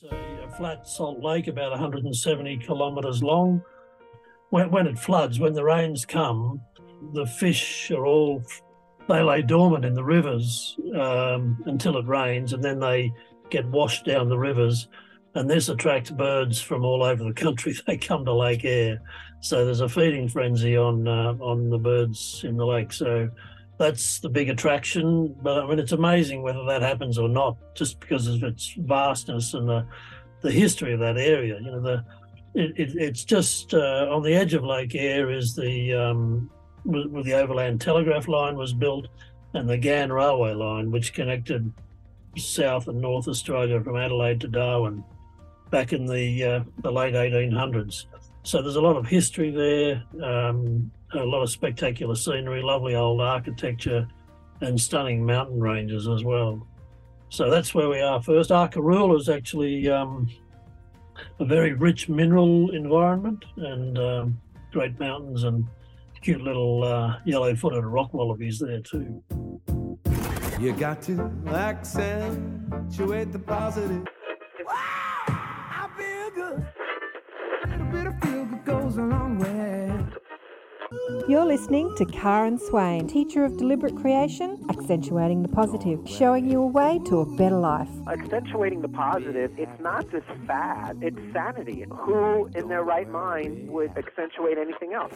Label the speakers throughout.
Speaker 1: It's a, a flat salt lake about 170 kilometres long. When, when it floods, when the rains come, the fish are all they lay dormant in the rivers um, until it rains, and then they get washed down the rivers. And this attracts birds from all over the country. They come to Lake Eyre, so there's a feeding frenzy on uh, on the birds in the lake. So that's the big attraction. But I mean, it's amazing whether that happens or not, just because of its vastness and the the history of that area. You know, the it, it, it's just uh, on the edge of Lake Eyre is the um, where the overland telegraph line was built, and the Ghan railway line, which connected South and North Australia from Adelaide to Darwin back in the uh, the late 1800s. So there's a lot of history there, um, a lot of spectacular scenery, lovely old architecture, and stunning mountain ranges as well. So that's where we are first. Arkaroola is actually um, a very rich mineral environment and um, great mountains and cute little uh, yellow-footed rock wallabies there too. You got to accentuate the positive. Wow, I feel good. A little bit of feel good goes a long way. You're listening to Karen Swain, teacher of deliberate creation, accentuating the positive, showing you a way to a better life.
Speaker 2: Accentuating the positive, it's not just fad, it's sanity. Who in their right mind would accentuate anything else?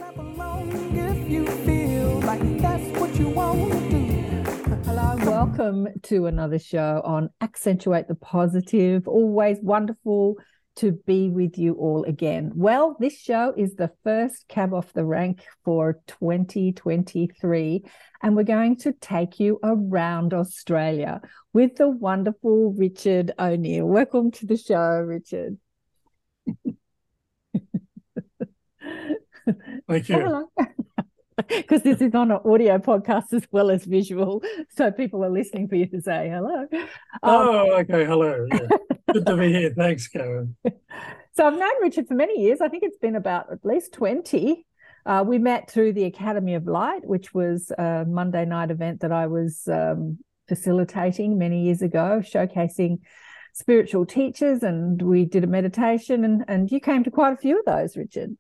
Speaker 2: Hello.
Speaker 3: Welcome to another show on Accentuate the Positive. Always wonderful to be with you all again. Well, this show is the first cab off the rank for 2023, and we're going to take you around Australia with the wonderful Richard O'Neill. Welcome to the show, Richard.
Speaker 1: Thank you
Speaker 3: because this is on an audio podcast as well as visual. So people are listening for you to say hello. Um,
Speaker 1: oh, okay. Hello. Yeah. Good to be here. Thanks, Karen.
Speaker 3: So I've known Richard for many years. I think it's been about at least 20. Uh, we met through the Academy of Light, which was a Monday night event that I was um, facilitating many years ago, showcasing spiritual teachers. And we did a meditation, and, and you came to quite a few of those, Richard.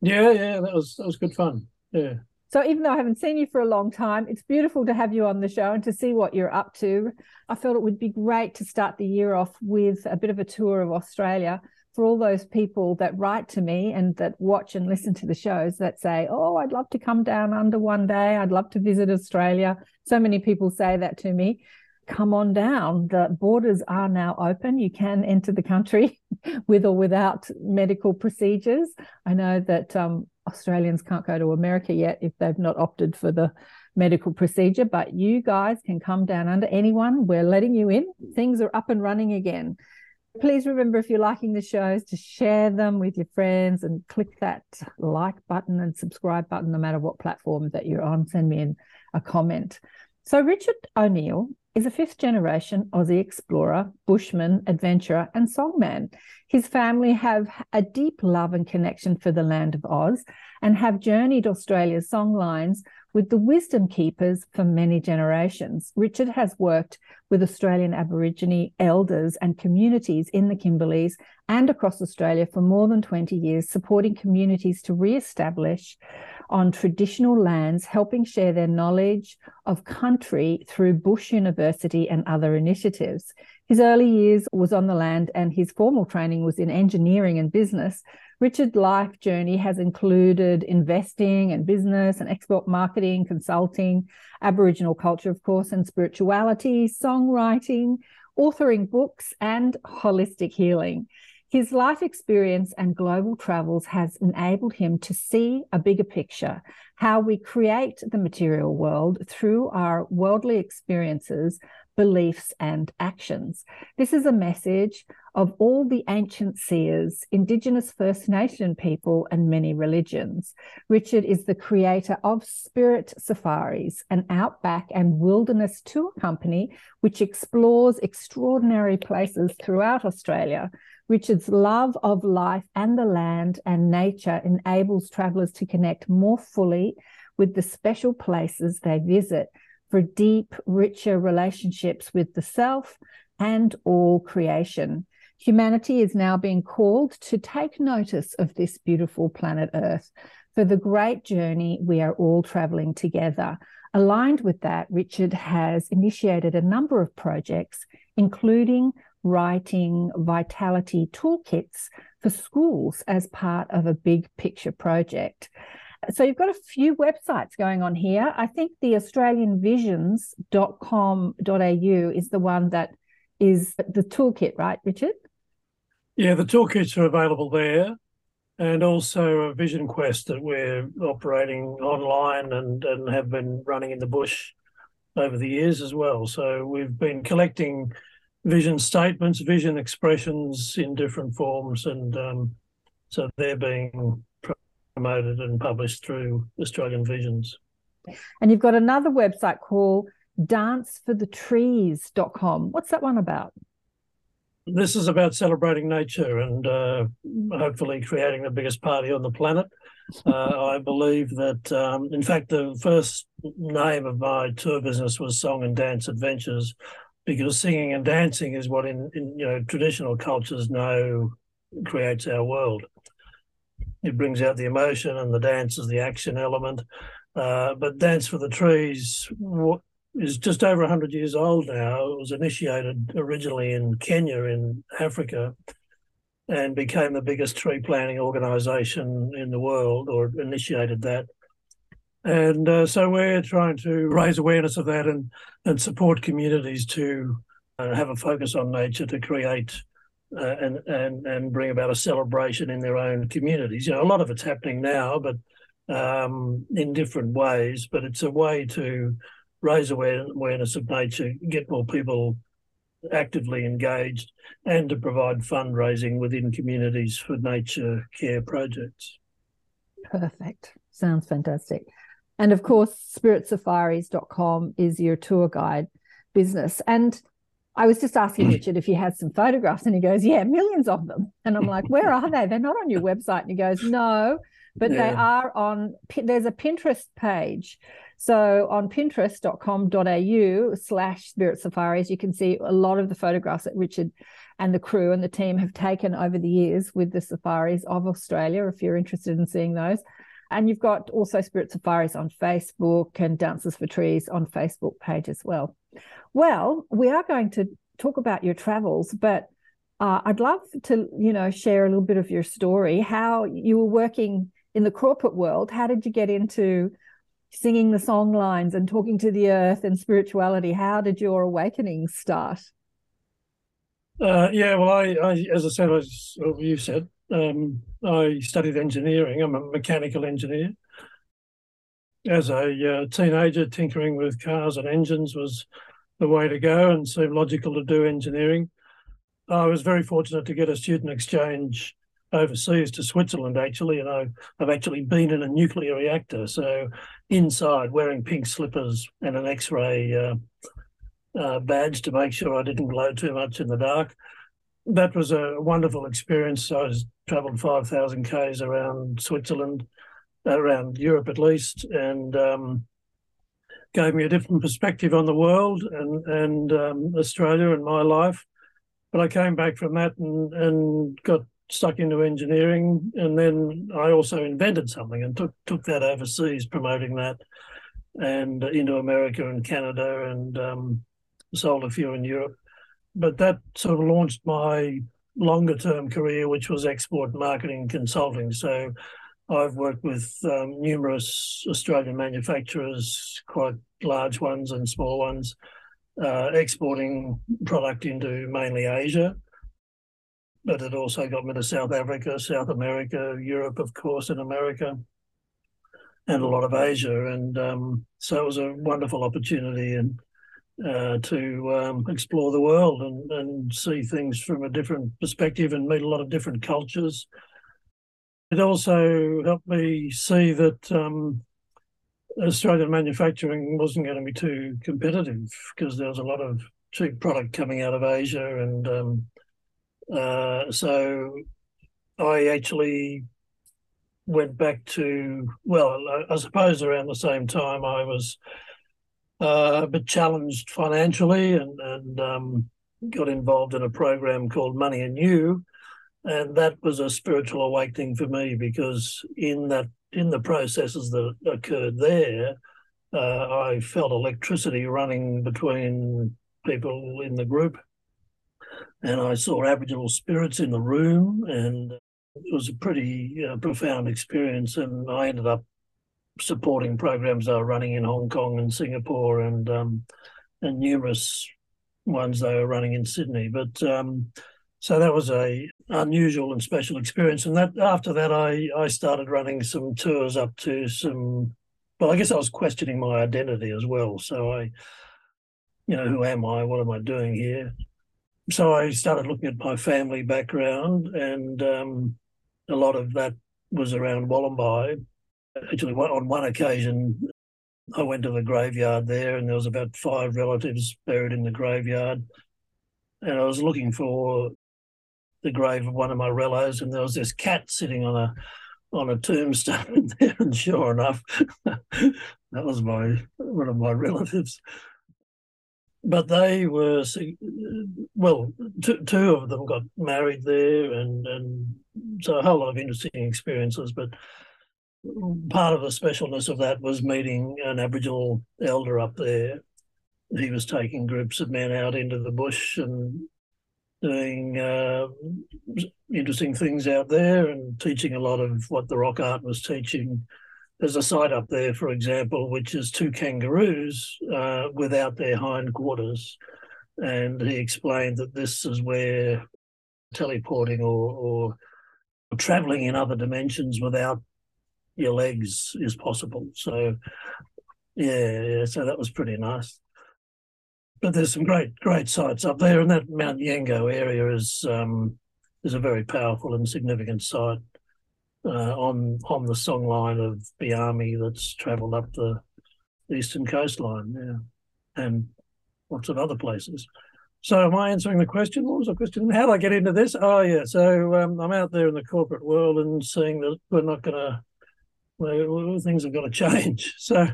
Speaker 1: Yeah, yeah, that was that was good fun. Yeah.
Speaker 3: So even though I haven't seen you for a long time, it's beautiful to have you on the show and to see what you're up to. I felt it would be great to start the year off with a bit of a tour of Australia for all those people that write to me and that watch and listen to the shows that say, "Oh, I'd love to come down under one day. I'd love to visit Australia." So many people say that to me. Come on down. The borders are now open. You can enter the country with or without medical procedures. I know that um, Australians can't go to America yet if they've not opted for the medical procedure, but you guys can come down under anyone. We're letting you in. Things are up and running again. Please remember if you're liking the shows to share them with your friends and click that like button and subscribe button, no matter what platform that you're on. Send me in a comment. So, Richard O'Neill is a fifth generation Aussie explorer, bushman, adventurer, and songman. His family have a deep love and connection for the land of Oz and have journeyed Australia's songlines with the wisdom keepers for many generations. Richard has worked with Australian Aborigine elders and communities in the Kimberleys and across Australia for more than 20 years, supporting communities to re establish on traditional lands, helping share their knowledge of country through Bush University and other initiatives. His early years was on the land and his formal training was in engineering and business. Richard's life journey has included investing and business and export marketing, consulting, Aboriginal culture, of course, and spirituality, songwriting, authoring books, and holistic healing. His life experience and global travels has enabled him to see a bigger picture, how we create the material world through our worldly experiences, beliefs, and actions. This is a message of all the ancient seers, Indigenous First Nation people, and many religions. Richard is the creator of Spirit Safaris, an outback and wilderness tour company which explores extraordinary places throughout Australia Richard's love of life and the land and nature enables travelers to connect more fully with the special places they visit for deep, richer relationships with the self and all creation. Humanity is now being called to take notice of this beautiful planet Earth for the great journey we are all traveling together. Aligned with that, Richard has initiated a number of projects, including writing vitality toolkits for schools as part of a big picture project. So you've got a few websites going on here. I think the australianvisions.com.au is the one that is the toolkit, right, Richard?
Speaker 1: Yeah, the toolkits are available there. And also a Vision Quest that we're operating online and, and have been running in the bush over the years as well. So we've been collecting vision statements, vision expressions in different forms, and um, so they're being promoted and published through Australian Visions.
Speaker 3: And you've got another website called danceforthetrees.com. What's that one about?
Speaker 1: This is about celebrating nature and uh, hopefully creating the biggest party on the planet. Uh, I believe that, um, in fact, the first name of my tour business was Song and Dance Adventures because singing and dancing is what in, in you know traditional cultures know creates our world. It brings out the emotion, and the dance is the action element. Uh, but Dance for the Trees is just over 100 years old now. It was initiated originally in Kenya, in Africa, and became the biggest tree planting organization in the world, or initiated that. And uh, so we're trying to raise awareness of that and, and support communities to uh, have a focus on nature to create uh, and, and, and bring about a celebration in their own communities. You know, a lot of it's happening now, but um, in different ways. But it's a way to raise awareness of nature, get more people actively engaged, and to provide fundraising within communities for nature care projects.
Speaker 3: Perfect. Sounds fantastic. And of course, spiritsafaris.com is your tour guide business. And I was just asking mm. Richard if he had some photographs, and he goes, Yeah, millions of them. And I'm like, Where are they? They're not on your website. And he goes, No, but yeah. they are on, there's a Pinterest page. So on pinterest.com.au slash spirit safaris, you can see a lot of the photographs that Richard and the crew and the team have taken over the years with the safaris of Australia, if you're interested in seeing those. And you've got also Spirit Safaris on Facebook and Dances for Trees on Facebook page as well. Well, we are going to talk about your travels, but uh, I'd love to, you know, share a little bit of your story, how you were working in the corporate world. How did you get into singing the song lines and talking to the earth and spirituality? How did your awakening start?
Speaker 1: Uh, yeah, well, I, I, as I said, as you said, um, I studied engineering. I'm a mechanical engineer. As a uh, teenager, tinkering with cars and engines was the way to go and seemed logical to do engineering. I was very fortunate to get a student exchange overseas to Switzerland, actually, and I've, I've actually been in a nuclear reactor. So, inside, wearing pink slippers and an X ray uh, uh, badge to make sure I didn't glow too much in the dark that was a wonderful experience. I was travelled five thousand k's around Switzerland, around Europe at least, and um, gave me a different perspective on the world and and um, Australia and my life. But I came back from that and and got stuck into engineering, and then I also invented something and took took that overseas, promoting that, and into America and Canada, and um, sold a few in Europe but that sort of launched my longer term career, which was export marketing consulting. So I've worked with um, numerous Australian manufacturers, quite large ones and small ones, uh, exporting product into mainly Asia. But it also got me to South Africa, South America, Europe, of course, and America, and a lot of Asia. And um, so it was a wonderful opportunity. And uh, to um, explore the world and, and see things from a different perspective and meet a lot of different cultures. It also helped me see that um, Australian manufacturing wasn't going to be too competitive because there was a lot of cheap product coming out of Asia. And um, uh, so I actually went back to, well, I suppose around the same time I was uh, a bit challenged financially and and um, got involved in a program called Money and You, and that was a spiritual awakening for me because in that in the processes that occurred there, uh, I felt electricity running between people in the group, and I saw Aboriginal spirits in the room, and it was a pretty uh, profound experience. And I ended up supporting programs they were running in Hong Kong and Singapore, and um, and numerous ones they were running in Sydney. But um, so that was a unusual and special experience. And that after that, I I started running some tours up to some. Well, I guess I was questioning my identity as well. So I, you know, who am I? What am I doing here? So I started looking at my family background, and um, a lot of that was around Wollombi. Actually, on one occasion, I went to the graveyard there, and there was about five relatives buried in the graveyard. And I was looking for the grave of one of my relos, and there was this cat sitting on a on a tombstone there, and sure enough, that was my one of my relatives. But they were well, two, two of them got married there, and and so a whole lot of interesting experiences. But part of the specialness of that was meeting an Aboriginal elder up there. He was taking groups of men out into the bush and doing uh, interesting things out there and teaching a lot of what the rock art was teaching. There's a site up there, for example, which is two kangaroos uh, without their hindquarters. And he explained that this is where teleporting or, or traveling in other dimensions without your legs is possible. So, yeah, so that was pretty nice. But there's some great, great sites up there, and that Mount Yengo area is um, is a very powerful and significant site uh, on on the song line of Biami that's travelled up the eastern coastline, yeah, and lots of other places. So, am I answering the question? What was the question? How did I get into this? Oh, yeah. So, um, I'm out there in the corporate world and seeing that we're not going to well, things have got to change. So,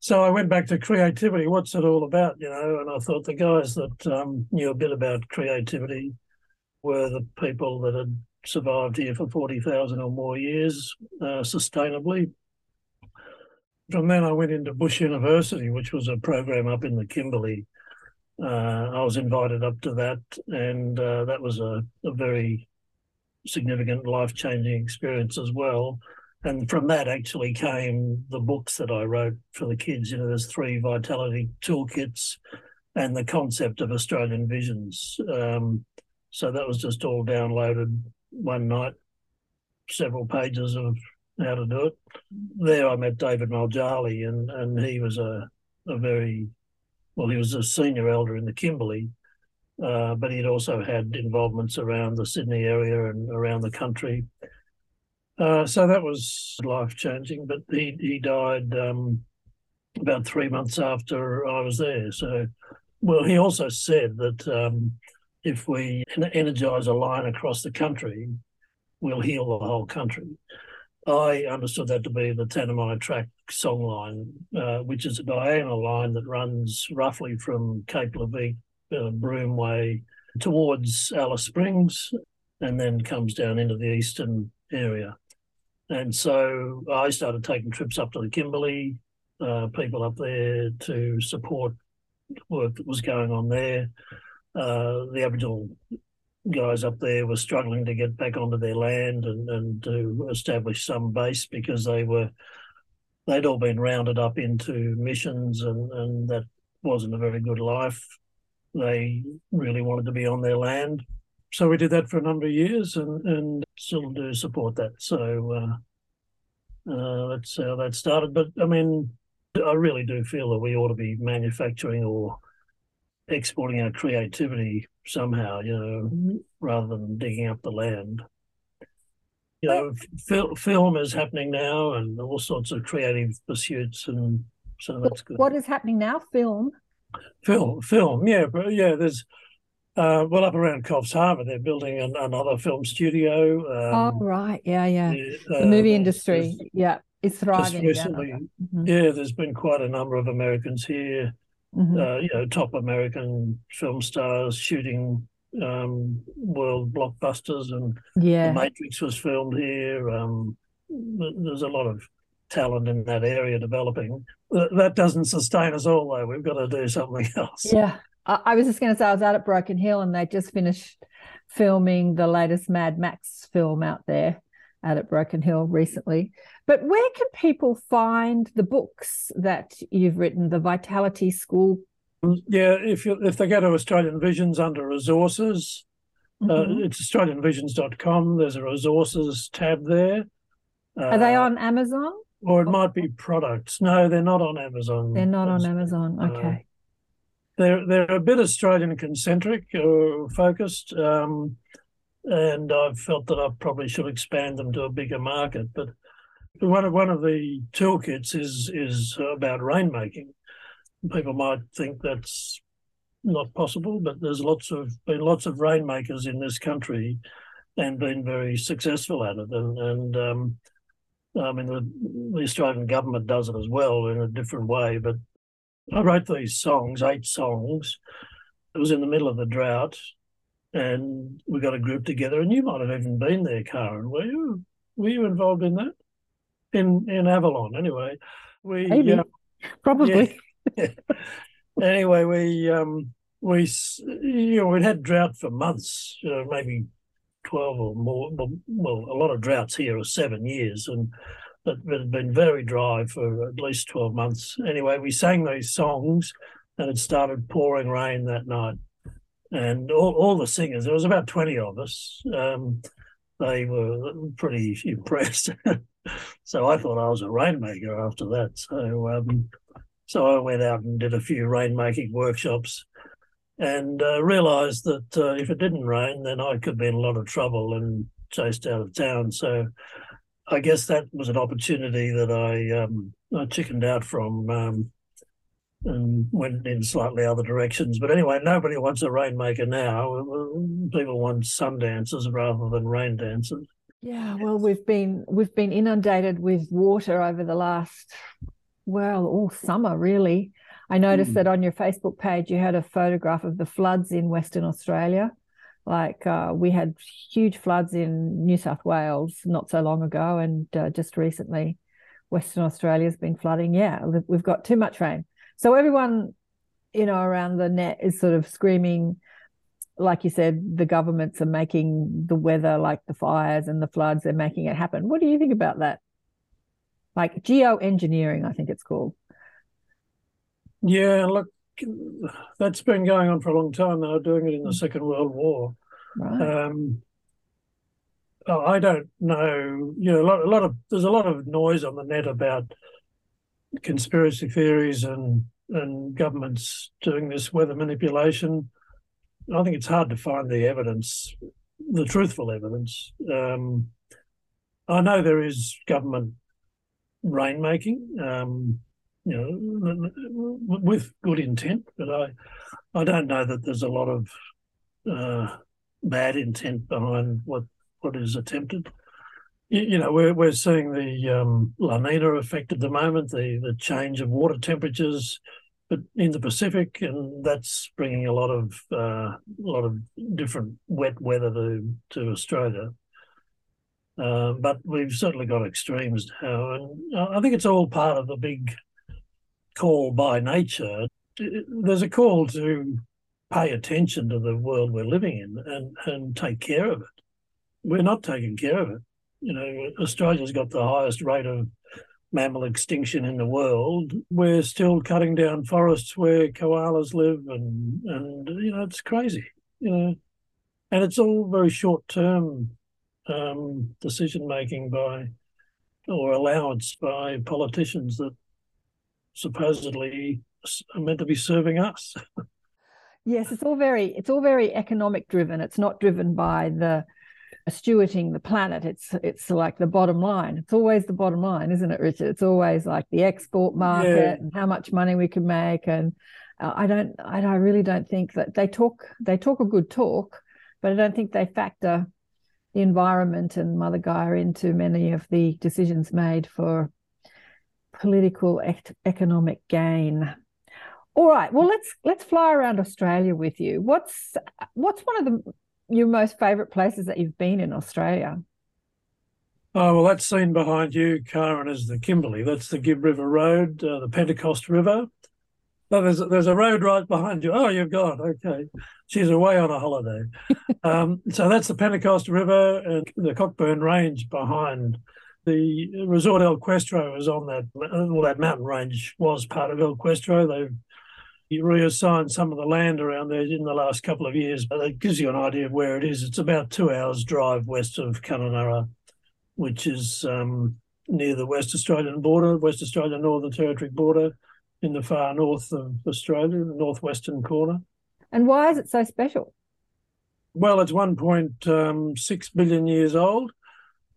Speaker 1: so I went back to creativity. What's it all about, you know? And I thought the guys that um, knew a bit about creativity were the people that had survived here for forty thousand or more years uh, sustainably. From then, I went into Bush University, which was a program up in the Kimberley. Uh, I was invited up to that, and uh, that was a, a very significant life changing experience as well and from that actually came the books that I wrote for the kids. You know, there's three vitality toolkits and the concept of Australian visions. Um, so that was just all downloaded one night, several pages of how to do it. There I met David Mowaljarlai, and, and he was a, a very, well, he was a senior elder in the Kimberley, uh, but he'd also had involvements around the Sydney area and around the country. Uh, so that was life changing, but he, he died um, about three months after I was there. So, well, he also said that um, if we energize a line across the country, we'll heal the whole country. I understood that to be the Tanami Track song line, uh, which is a diagonal line that runs roughly from Cape Leveque, uh, Broome Way towards Alice Springs, and then comes down into the eastern area. And so I started taking trips up to the Kimberley, uh, people up there to support work that was going on there. Uh, the Aboriginal guys up there were struggling to get back onto their land and, and to establish some base because they were they'd all been rounded up into missions and, and that wasn't a very good life. They really wanted to be on their land so we did that for a number of years and, and still do support that. So uh, uh, that's how that started. But I mean, I really do feel that we ought to be manufacturing or exporting our creativity somehow, you know, rather than digging up the land. You know, fil- film is happening now and all sorts of creative pursuits, and so that's good.
Speaker 3: What is happening now? Film.
Speaker 1: Film, film, yeah, yeah, there's uh, well, up around Coffs Harbour, they're building an, another film studio.
Speaker 3: Um, oh, right. Yeah, yeah. Uh, the movie industry, yeah, it's thriving.
Speaker 1: Recently, yeah. Mm-hmm. yeah, there's been quite a number of Americans here mm-hmm. uh, you know, top American film stars shooting um, world blockbusters, and
Speaker 3: yeah,
Speaker 1: The Matrix was filmed here. Um, there's a lot of talent in that area developing. That doesn't sustain us all, though. We've got to do something else.
Speaker 3: Yeah, I was just going to say I was out at Broken Hill, and they just finished filming the latest Mad Max film out there out at Broken Hill recently. But where can people find the books that you've written, the Vitality School?
Speaker 1: Yeah, if you, if they go to Australian Visions under resources, uh, mm-hmm. uh, it's australianvisions.com. There's a resources tab there.
Speaker 3: Uh, Are they uh, on Amazon?
Speaker 1: Or it might be products. No, they're not on Amazon.
Speaker 3: They're not on Amazon. Uh, okay. Uh,
Speaker 1: they're they're a bit Australian concentric or focused. Um, and I've felt that I probably should expand them to a bigger market. But one of one of the toolkits is is about rainmaking. People might think that's not possible, but there's lots of been lots of rainmakers in this country, and been very successful at it. And and um, I mean the, the Australian government does it as well in a different way. But I wrote these songs, eight songs. It was in the middle of the drought, and we got a group together. And you might have even been there, Karen. Were you? Were you involved in that? In in Avalon, anyway. We
Speaker 3: Maybe. Uh, probably.
Speaker 1: Yeah. anyway, we um we you know we'd had drought for months, you know, maybe twelve or more. Well, a lot of droughts here are seven years, and it had been very dry for at least twelve months. Anyway, we sang these songs, and it started pouring rain that night and all, all the singers, there was about 20 of us, um, they were pretty impressed. so I thought I was a rainmaker after that. So um, so I went out and did a few rainmaking workshops and uh, realized that uh, if it didn't rain, then I could be in a lot of trouble and chased out of town. So I guess that was an opportunity that I, um, I chickened out from. Um, and went in slightly other directions. But anyway, nobody wants a rainmaker now. People want sun dancers rather than rain dancers.
Speaker 3: Yeah, well, we've been we've been inundated with water over the last well all summer really. I noticed mm. that on your Facebook page you had a photograph of the floods in Western Australia. Like uh, we had huge floods in New South Wales not so long ago, and uh, just recently, Western Australia's been flooding. Yeah, we've got too much rain. So everyone, you know, around the net is sort of screaming, like you said, the governments are making the weather like the fires and the floods, they're making it happen. What do you think about that? Like geoengineering, I think it's called.
Speaker 1: Yeah, look, that's been going on for a long time. They were doing it in the Second World War. Right. Um, I don't know. You know, a lot, a lot of there's a lot of noise on the net about conspiracy theories and and governments doing this weather manipulation. I think it's hard to find the evidence, the truthful evidence. Um, I know there is government rainmaking, um, you know, with good intent, but I, I don't know that there's a lot of uh, bad intent behind what what is attempted you know, we're we're seeing the um, La Nina effect at the moment, the the change of water temperatures, but in the Pacific, and that's bringing a lot of uh, a lot of different wet weather to to Australia. Uh, but we've certainly got extremes now, and I think it's all part of the big call by nature. There's a call to pay attention to the world we're living in and and take care of it. We're not taking care of it you know, Australia's got the highest rate of mammal extinction in the world. We're still cutting down forests where koalas live, and and you know it's crazy, you know, and it's all very short term um, decision making by or allowance by politicians that supposedly are meant to be serving us.
Speaker 3: yes, it's all very it's all very economic driven. It's not driven by the stewarding the planet. It's it's like the bottom line. It's always the bottom line, isn't it, Richard? It's always like the export market yeah. and how much money we can make. And uh, I don't, I, I really don't think that they talk. They talk a good talk, but I don't think they factor the environment and Mother Gaia into many of the decisions made for political economic gain. All right. Well, let's let's fly around Australia with you. What's what's one of the your most favourite places that you've been in Australia?
Speaker 1: Oh well, that's seen behind you, Karen, is the Kimberley. That's the Gibb River Road, uh, the Pentecost River. No, there's there's a road right behind you. Oh, you've gone. Okay, she's away on a holiday. um, so that's the Pentecost River and the Cockburn Range behind. The resort El Questro is on that. Well, that mountain range was part of El Questro. They've reassigned some of the land around there in the last couple of years, but it gives you an idea of where it is. It's about two hours drive west of Kununurra, which is um, near the West Australian border, West Australian Northern Territory border in the far north of Australia, the northwestern corner.
Speaker 3: And why is it so special?
Speaker 1: Well, it's 1.6 um, billion years old.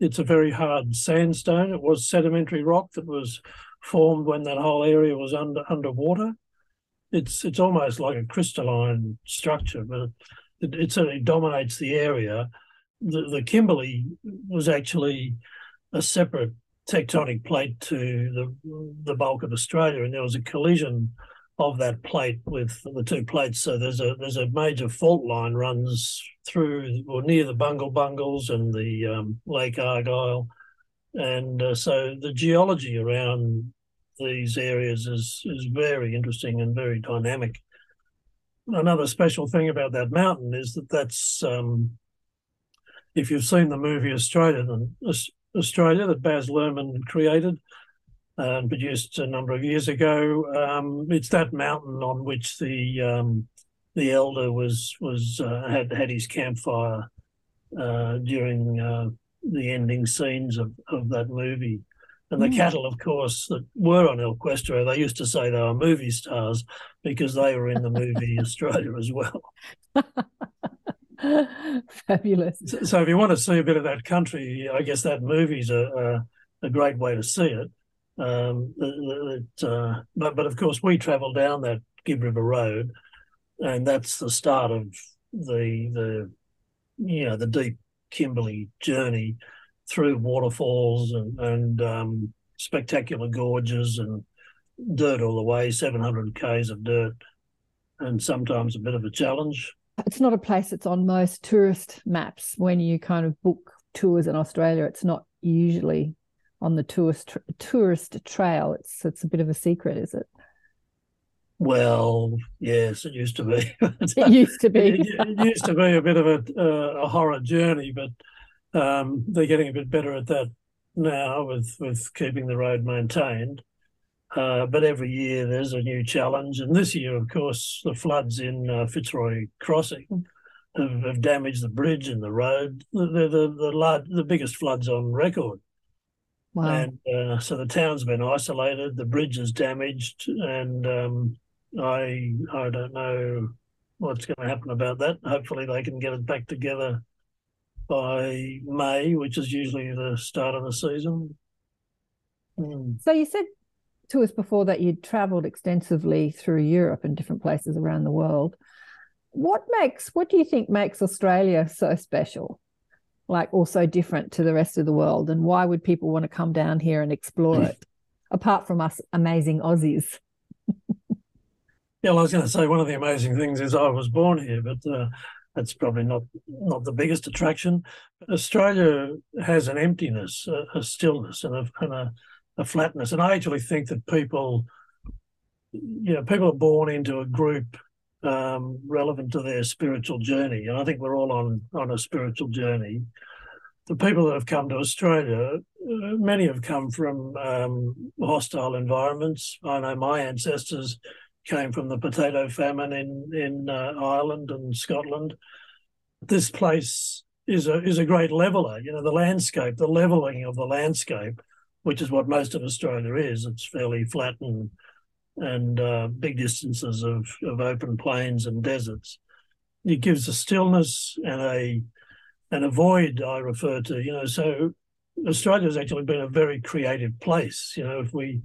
Speaker 1: It's a very hard sandstone. It was sedimentary rock that was formed when that whole area was under underwater. It's it's almost like a crystalline structure, but it, it certainly dominates the area. The, the Kimberley was actually a separate tectonic plate to the the bulk of Australia, and there was a collision of that plate with the two plates. So there's a there's a major fault line runs through or near the Bungle Bungles and the um, Lake Argyle, and uh, so the geology around these areas is is very interesting and very dynamic. Another special thing about that mountain is that that's um, if you've seen the movie Australia, Australia that Baz Luhrmann created and produced a number of years ago. Um, it's that mountain on which the um, the elder was was uh, had had his campfire uh, during uh, the ending scenes of, of that movie. And the mm. cattle, of course, that were on El Questro, they used to say they were movie stars because they were in the movie Australia as well.
Speaker 3: Fabulous.
Speaker 1: So, so, if you want to see a bit of that country, I guess that movie's a a, a great way to see it. Um, it uh, but but of course we travel down that Gibb River Road, and that's the start of the the you know the deep Kimberley journey through waterfalls and and um, spectacular gorges and dirt all the way, 700 k's of dirt, and sometimes a bit of a challenge
Speaker 3: it's not a place that's on most tourist maps when you kind of book tours in Australia. It's not usually on the tourist tourist trail. It's it's a bit of a secret, is it?
Speaker 1: Well, yes, it used to be.
Speaker 3: it used to be.
Speaker 1: it, it, used to be a bit of a, uh, a horror journey, but um, they're getting a bit better at that now with with keeping the road maintained. Uh, but every year there's a new challenge. And this year, of course, the floods in uh, Fitzroy Crossing have, have, damaged the bridge and the road. The the the, the, large, the biggest floods on record. Wow. And uh, so the town's been isolated. The bridge is damaged, and um, I I don't know what's going to happen about that. Hopefully, they can get it back together by May, which is usually the start of the season.
Speaker 3: Mm. So you said to us before that you'd traveled extensively through Europe and different places around the world. What makes what do you think makes Australia so special? Like also different to the rest of the world and why would people want to come down here and explore it apart from us amazing Aussies?
Speaker 1: yeah, well, I was going to say one of the amazing things is I was born here, but uh, that's probably not not the biggest attraction. Australia has an emptiness, a, a stillness, and a, and a a flatness. And I actually think that people, you know, people are born into a group um, relevant to their spiritual journey, and I think we're all on on a spiritual journey. The people that have come to Australia, uh, many have come from um, hostile environments. I know my ancestors came from the potato famine in in uh, Ireland and Scotland. This place is a is a great leveler. You know, the landscape, the leveling of the landscape which is what most of Australia is. It's fairly flat and and uh, big distances of, of open plains and deserts. It gives a stillness and a and a void I refer to. You know, so Australia has actually been a very creative place. You know, if we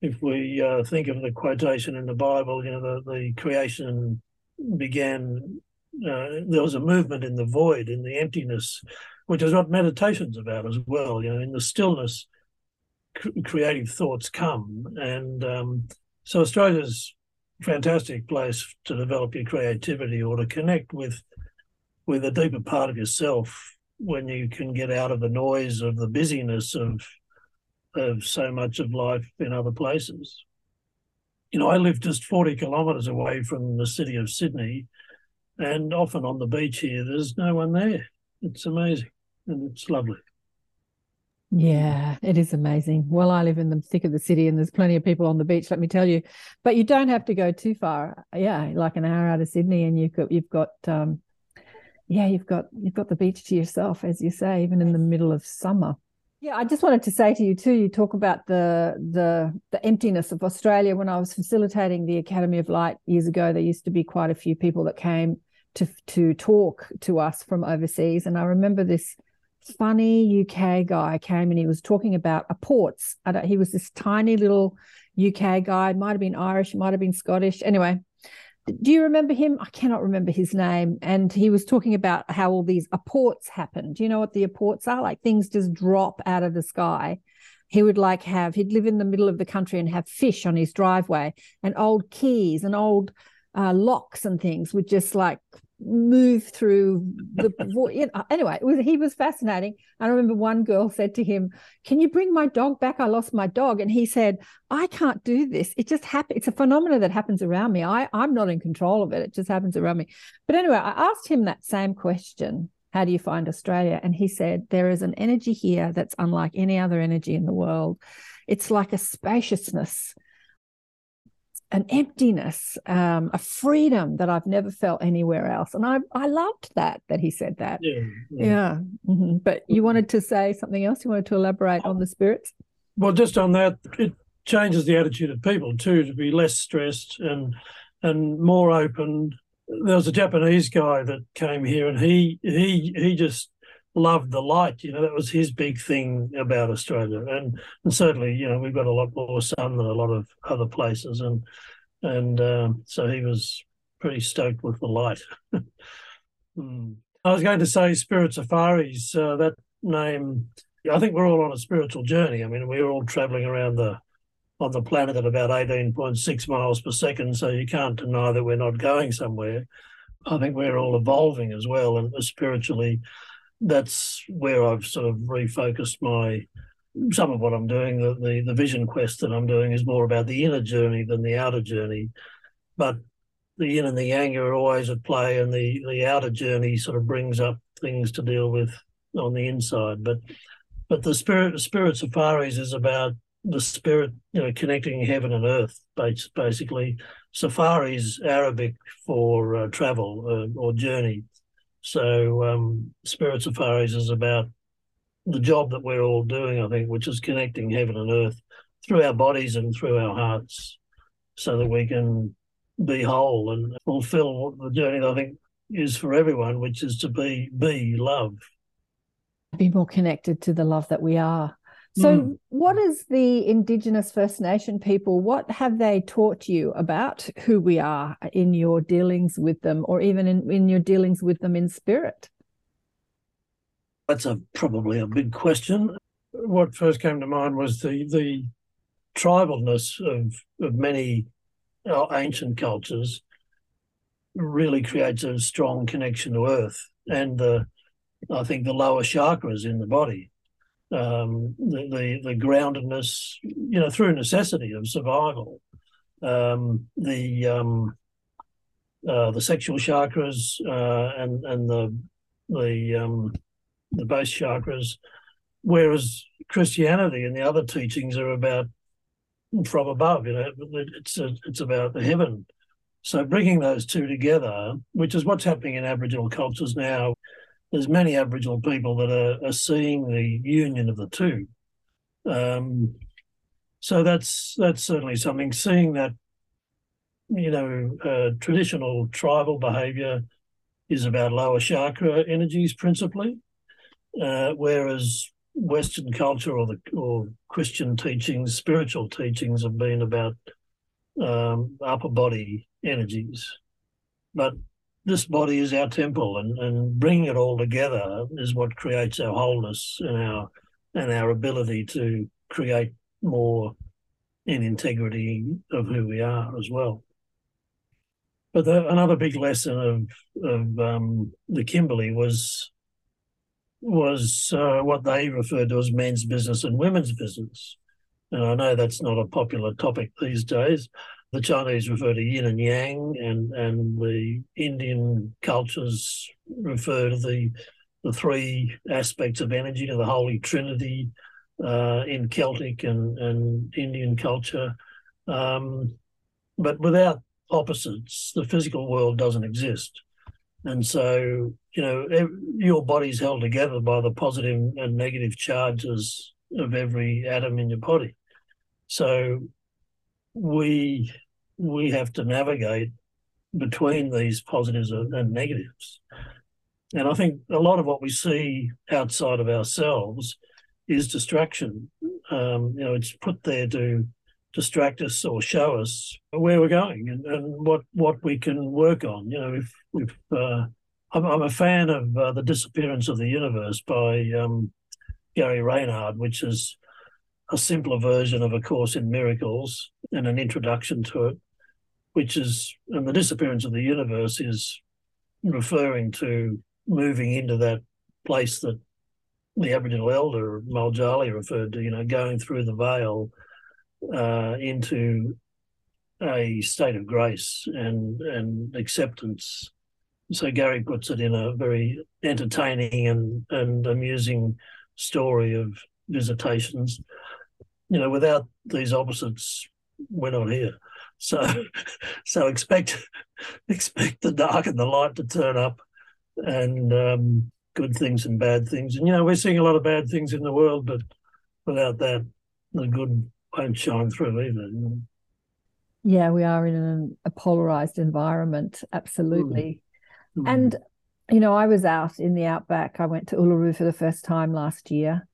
Speaker 1: if we uh, think of the quotation in the Bible, you know, the, the creation began. Uh, there was a movement in the void, in the emptiness, which is what meditation's about as well. You know, in the stillness, creative thoughts come. And um, so Australia's fantastic place to develop your creativity or to connect with with a deeper part of yourself when you can get out of the noise of the busyness of of so much of life in other places. You know, I live just 40 kilometres away from the city of Sydney, and often on the beach here, there's no one there. It's amazing and it's lovely.
Speaker 3: Yeah, it is amazing. Well, I live in the thick of the city and there's plenty of people on the beach, let me tell you. But you don't have to go too far. Yeah, like an hour out of Sydney and you've got you've got um yeah, you've got you've got the beach to yourself, as you say, even in the middle of summer. Yeah, I just wanted to say to you too. You talk about the the the emptiness of Australia. When I was facilitating the Academy of Light years ago, there used to be quite a few people that came to to talk to us from overseas, and I remember this funny UK guy came and he was talking about apports. he was this tiny little UK guy. Might have been Irish, might have been Scottish. Anyway, do you remember him? I cannot remember his name. And he was talking about how all these apports happen. Do you know what the apports are? Like things just drop out of the sky. He would like have, he'd live in the middle of the country and have fish on his driveway and old keys and old uh, locks and things would just like move through the you know, anyway it was he was fascinating. I remember one girl said to him can you bring my dog back? I lost my dog. And he said i can't do this. It just happens it's a phenomenon that happens around me. I i'm not in control of it. It just happens around me. But anyway i asked him that same question how do you find australia? And he said there is an energy here that's unlike any other energy in the world. It's like a spaciousness an emptiness, um, a freedom that I've never felt anywhere else. And I, I loved that, that he said that. Yeah. Yeah. yeah. Mm-hmm. But you wanted to say something else? You wanted to elaborate on the spirits?
Speaker 1: Well, just on that, it changes the attitude of people too, to be less stressed and and more open. There was a Japanese guy that came here and he he he just loved the light. You know, that was his big thing about Australia. And and certainly, you know, we've got a lot more sun than a lot of other places. And and um, so he was pretty stoked with the light. hmm. I was going to say Spirit Safaris. Uh, that name, I think we're all on a spiritual journey. I mean, we're all traveling around the on the planet at about 18.6 miles per second, so you can't deny that we're not going somewhere. I think we're all evolving as well, and spiritually that's where I've sort of refocused my some of what I'm doing. The, the, the vision quest that I'm doing is more about the inner journey than the outer journey, but the yin and the yang are always at play, and the the outer journey sort of brings up things to deal with on the inside. But but the spirit spirit safaris is about the spirit, you know, connecting heaven and earth. Basically, safaris Arabic for uh, travel uh, or journey. So um, Spirit Safaris is about the job that we're all doing, I think, which is connecting heaven and earth through our bodies and through our hearts so that we can be whole and fulfill the journey I think is for everyone, which is to be be love.
Speaker 3: Be more connected to the love that we are. So, mm. what is the Indigenous First Nation people? What have they taught you about who we are in your dealings with them, or even in, in your dealings with them in spirit?
Speaker 1: That's a probably a big question. What first came to mind was the the tribalness of of many uh, ancient cultures really creates a strong connection to earth and the I think the lower chakras in the body um, the, the, the groundedness, you know, through necessity of survival. Um, the um, uh, the sexual chakras uh, and and the the um, the base chakras, whereas Christianity and the other teachings are about from above. You know, it's a, it's about the heaven. So bringing those two together, which is what's happening in Aboriginal cultures now, there's many Aboriginal people that are, are seeing the union of the two. Um, so that's that's certainly something. Seeing that, you know, uh, traditional tribal behaviour is about lower chakra energies principally, uh, whereas Western culture or the or Christian teachings, spiritual teachings, have been about um, upper body energies. But this body is our temple, and, and bringing it all together is what creates our wholeness and our and our ability to create more in integrity of who we are as well. but the, another big lesson of of um, the Kimberley was was uh, what they referred to as men's business and women's business. And I know that's not a popular topic these days. The Chinese refer to yin and yang, and, and the Indian cultures refer to the the three aspects of energy, to the Holy Trinity uh, in Celtic and, and Indian culture. Um, but without opposites, the physical world doesn't exist. And so, you know, your body's held together by the positive and negative charges of every atom in your body. So we we have to navigate between these positives and negatives. And I think a lot of what we see outside of ourselves is distraction. Um, you know, it's put there to distract us or show us where we're going and, and what what we can work on. You know, if if uh, I'm, I'm, a fan of uh, the Disappearance of the Universe by um, Gary Renard, which is a simpler version of A Course in Miracles and an introduction to it, which is and the disappearance of the universe is referring to moving into that place that the Aboriginal elder Mowaljarlai referred to, you know, going through the veil uh, into a state of grace and and acceptance. So Gary puts it in a very entertaining and and amusing story of visitations. You know, without these opposites, we're not here. So, so expect expect the dark and the light to turn up, and um, good things and bad things. And you know, we're seeing a lot of bad things in the world, but without that, the good won't shine through either. You know?
Speaker 3: Yeah, we are in an, a polarized environment, absolutely. Mm. Mm. And you know, I was out in the outback. I went to Uluru for the first time last year,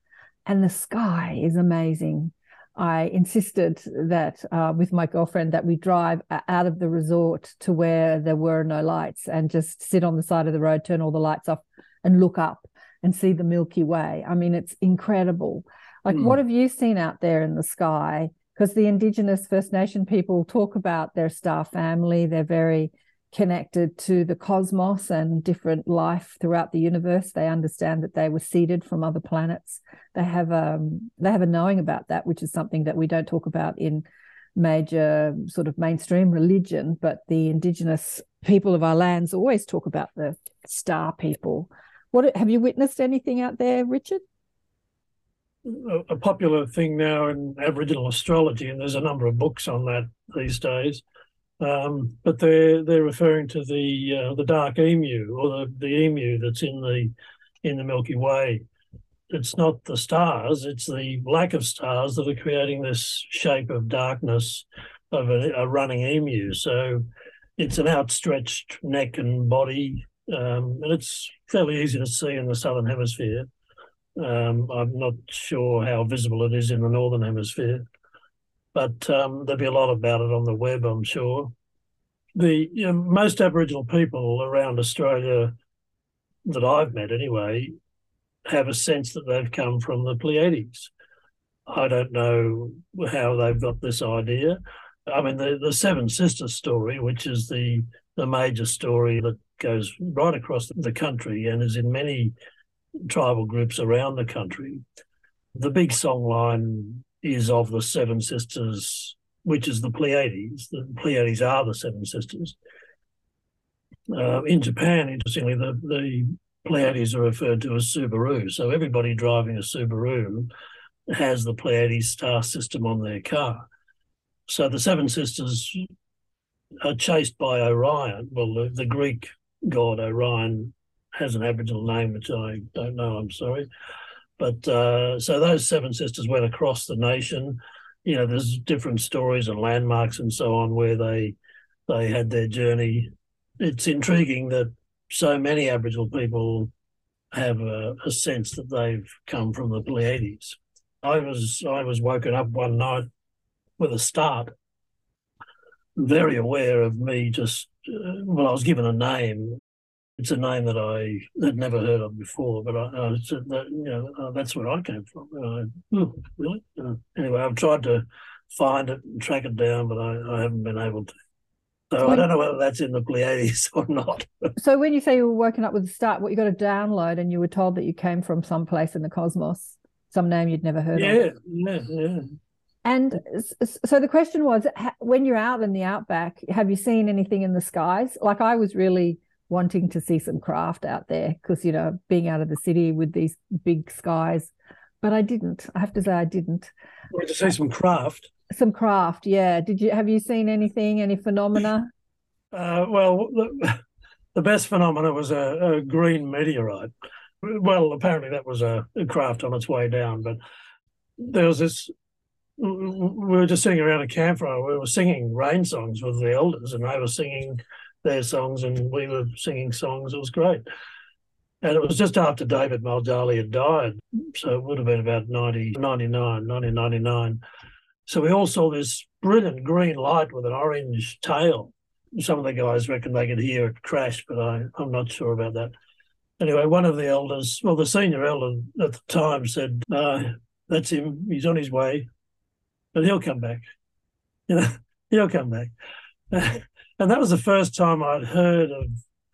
Speaker 3: and the sky is amazing. I insisted that uh, with my girlfriend that we drive out of the resort to where there were no lights and just sit on the side of the road, turn all the lights off, and look up and see the Milky Way. I mean, it's incredible. Like, mm. what have you seen out there in the sky? Because the Indigenous First Nation people talk about their star family, they're very connected to the cosmos and different life throughout the universe. They understand that they were seeded from other planets. They have um they have a knowing about that, which is something that we don't talk about in major sort of mainstream religion, but the indigenous people of our lands always talk about the star people. What have you witnessed anything out there, Richard?
Speaker 1: A, a popular thing now in Aboriginal astrology, and there's a number of books on that these days. Um, but they're they're referring to the uh, the dark emu or the, the emu that's in the in the Milky Way. It's not the stars; it's the lack of stars that are creating this shape of darkness of a, a running emu. So it's an outstretched neck and body, um, and it's fairly easy to see in the southern hemisphere. Um, I'm not sure how visible it is in the northern hemisphere but um, there'll be a lot about it on the web, I'm sure. The you know, most Aboriginal people around Australia that I've met, anyway, have a sense that they've come from the Pleiades. I don't know how they've got this idea. I mean, the, the Seven Sisters story, which is the the major story that goes right across the country and is in many tribal groups around the country. The big song line is of the Seven Sisters, which is the Pleiades. The Pleiades are the Seven Sisters. Uh, in Japan, interestingly, the, the Pleiades are referred to as Subaru. So everybody driving a Subaru has the Pleiades star system on their car. So the Seven Sisters are chased by Orion. Well, the, the Greek god Orion has an Aboriginal name, which I don't know, I'm sorry. But uh, so those seven sisters went across the nation. You know, there's different stories and landmarks and so on where they they had their journey. It's intriguing that so many Aboriginal people have a, a sense that they've come from the Pleiades. I was I was woken up one night with a start, very aware of me just uh, well, I was given a name it's a name that I had never heard of before, but I, I said that you know uh, that's where I came from. I, oh, really? Uh, anyway, I've tried to find it and track it down, but I, I haven't been able to. So, so I don't know whether that's in the Pleiades or not.
Speaker 3: so when you say you were woken up with the start, what you got to download, and you were told that you came from some place in the cosmos, some name you'd never heard
Speaker 1: yeah,
Speaker 3: of.
Speaker 1: Yeah, yeah.
Speaker 3: And so the question was, when you're out in the outback, have you seen anything in the skies? Like I was really wanting to see some craft out there because you know being out of the city with these big skies, but I didn't. I have to say I didn't.
Speaker 1: Wanted to see some craft.
Speaker 3: Some craft, yeah. Did you have you seen anything? Any phenomena?
Speaker 1: Uh, well, the, the, best phenomena was a, a, green meteorite. Well, apparently that was a, a craft on its way down, but there was this we were just sitting around a campfire. We were singing rain songs with the elders, and they were singing their songs, and we were singing songs. It was great. And it was just after David Mowaljarlai had died. So it would have been about 90, 99, 1999. So we all saw this brilliant green light with an orange tail. Some of the guys reckon they could hear it crash, but I, I'm not sure about that. Anyway, one of the elders, well, the senior elder at the time said, uh, that's him. He's on his way, but he'll come back. You know, he'll come back. and that was the first time I'd heard of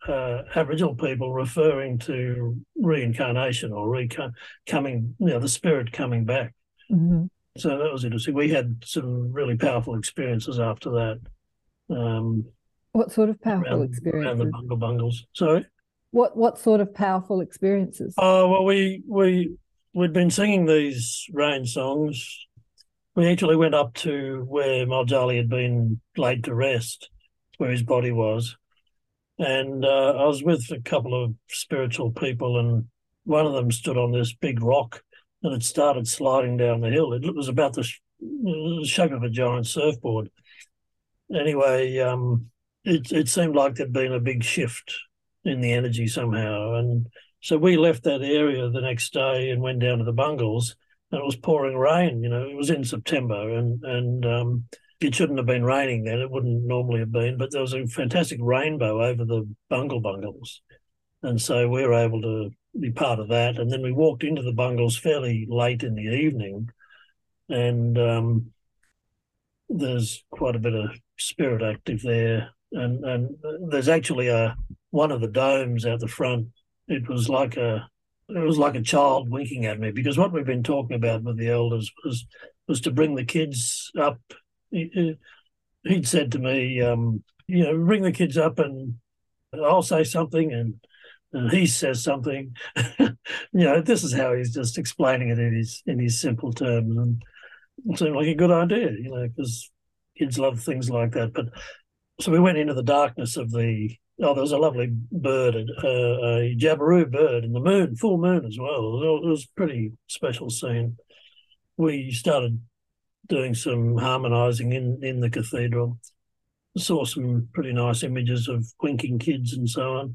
Speaker 1: uh, Aboriginal people referring to reincarnation or reco- coming, you know, the spirit coming back. Mm-hmm. So that was interesting. We had some really powerful experiences after that. Um,
Speaker 3: what sort of powerful around, experiences?
Speaker 1: Around the bungle bungles. Sorry.
Speaker 3: What what sort of powerful experiences?
Speaker 1: Oh well, we we we'd been singing these rain songs. We actually went up to where Mowaljarlai had been laid to rest, where his body was, and uh, I was with a couple of spiritual people, and one of them stood on this big rock, and it started sliding down the hill. It was about the, sh- shape of a giant surfboard. Anyway, um, it it seemed like there'd been a big shift in the energy somehow, and so we left that area the next day and went down to the bungles, and it was pouring rain. You know, it was in September, and and um, it shouldn't have been raining then. It wouldn't normally have been, but there was a fantastic rainbow over the bungle bungles. And so we were able to be part of that. And then we walked into the bungles fairly late in the evening. And um, there's quite a bit of spirit active there. And, and there's actually a one of the domes out the front. It was like a it was like a child winking at me because what we've been talking about with the elders was was to bring the kids up he, would said to me, um, you know, bring the kids up and I'll say something and, and he says something. you know, this is how he's just explaining it in his in his simple terms, and it seemed like a good idea, you know, because kids love things like that. But so we went into the darkness of the. Oh, there was a lovely bird, uh, a jabiru bird, and the moon, full moon as well. It was, it was a pretty special scene. We started doing some harmonising in, in the cathedral. Saw some pretty nice images of winking kids and so on.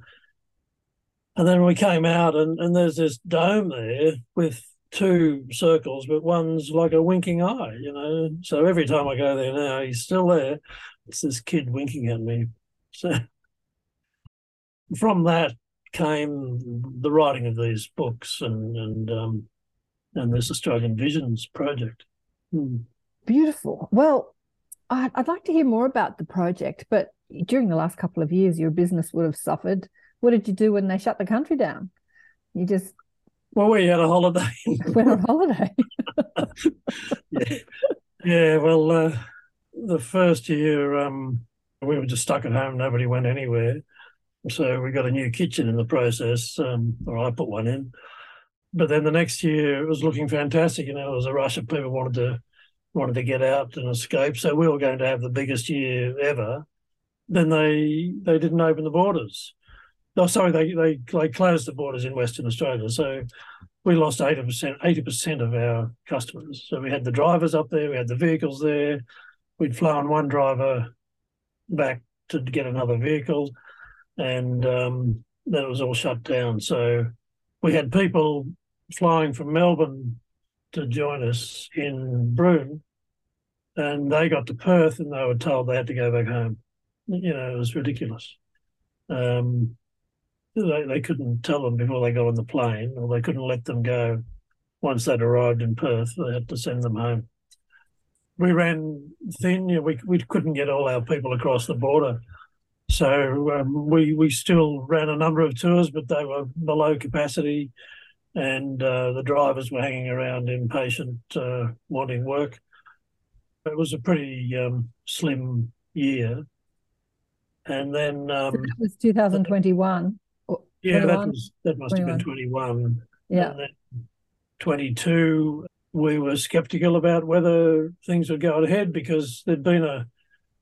Speaker 1: And then we came out, and, and there's this dome there with two circles, but one's like a winking eye, you know. So every time I go there now, he's still there. It's this kid winking at me. So from that came the writing of these books and and um, and this Australian Visions project. Hmm.
Speaker 3: Beautiful. Well, I'd, I'd like to hear more about the project, but during the last couple of years, your business would have suffered. What did you do when they shut the country down? You just
Speaker 1: well, we had a holiday.
Speaker 3: went on holiday.
Speaker 1: yeah, yeah. Well, uh, the first year um, we were just stuck at home. Nobody went anywhere, so we got a new kitchen in the process, um, or I put one in. But then the next year it was looking fantastic. You know, there was a rush of people wanted to wanted to get out and escape. So we were going to have the biggest year ever. Then they they didn't open the borders. Oh, sorry, they they they closed the borders in Western Australia. So we lost eighty percent eighty percent of our customers. So we had the drivers up there, we had the vehicles there. We'd flown one driver back to get another vehicle, and um, then it was all shut down. So we had people flying from Melbourne to join us in Broome, and they got to Perth and they were told they had to go back home. You know, it was ridiculous. Um, they, they couldn't tell them before they got on the plane, or they couldn't let them go once they'd arrived in Perth. They had to send them home. we ran thin. We we couldn't get all our people across the border, so um, we we still ran a number of tours, but they were below capacity, and uh, the drivers were hanging around impatient, uh, wanting work. It was a pretty um, slim year, and then um,
Speaker 3: so that was 2021.
Speaker 1: Yeah, 21? that was that must 21. have been 21.
Speaker 3: Yeah.
Speaker 1: 22, we were skeptical about whether things would go ahead because there'd been a,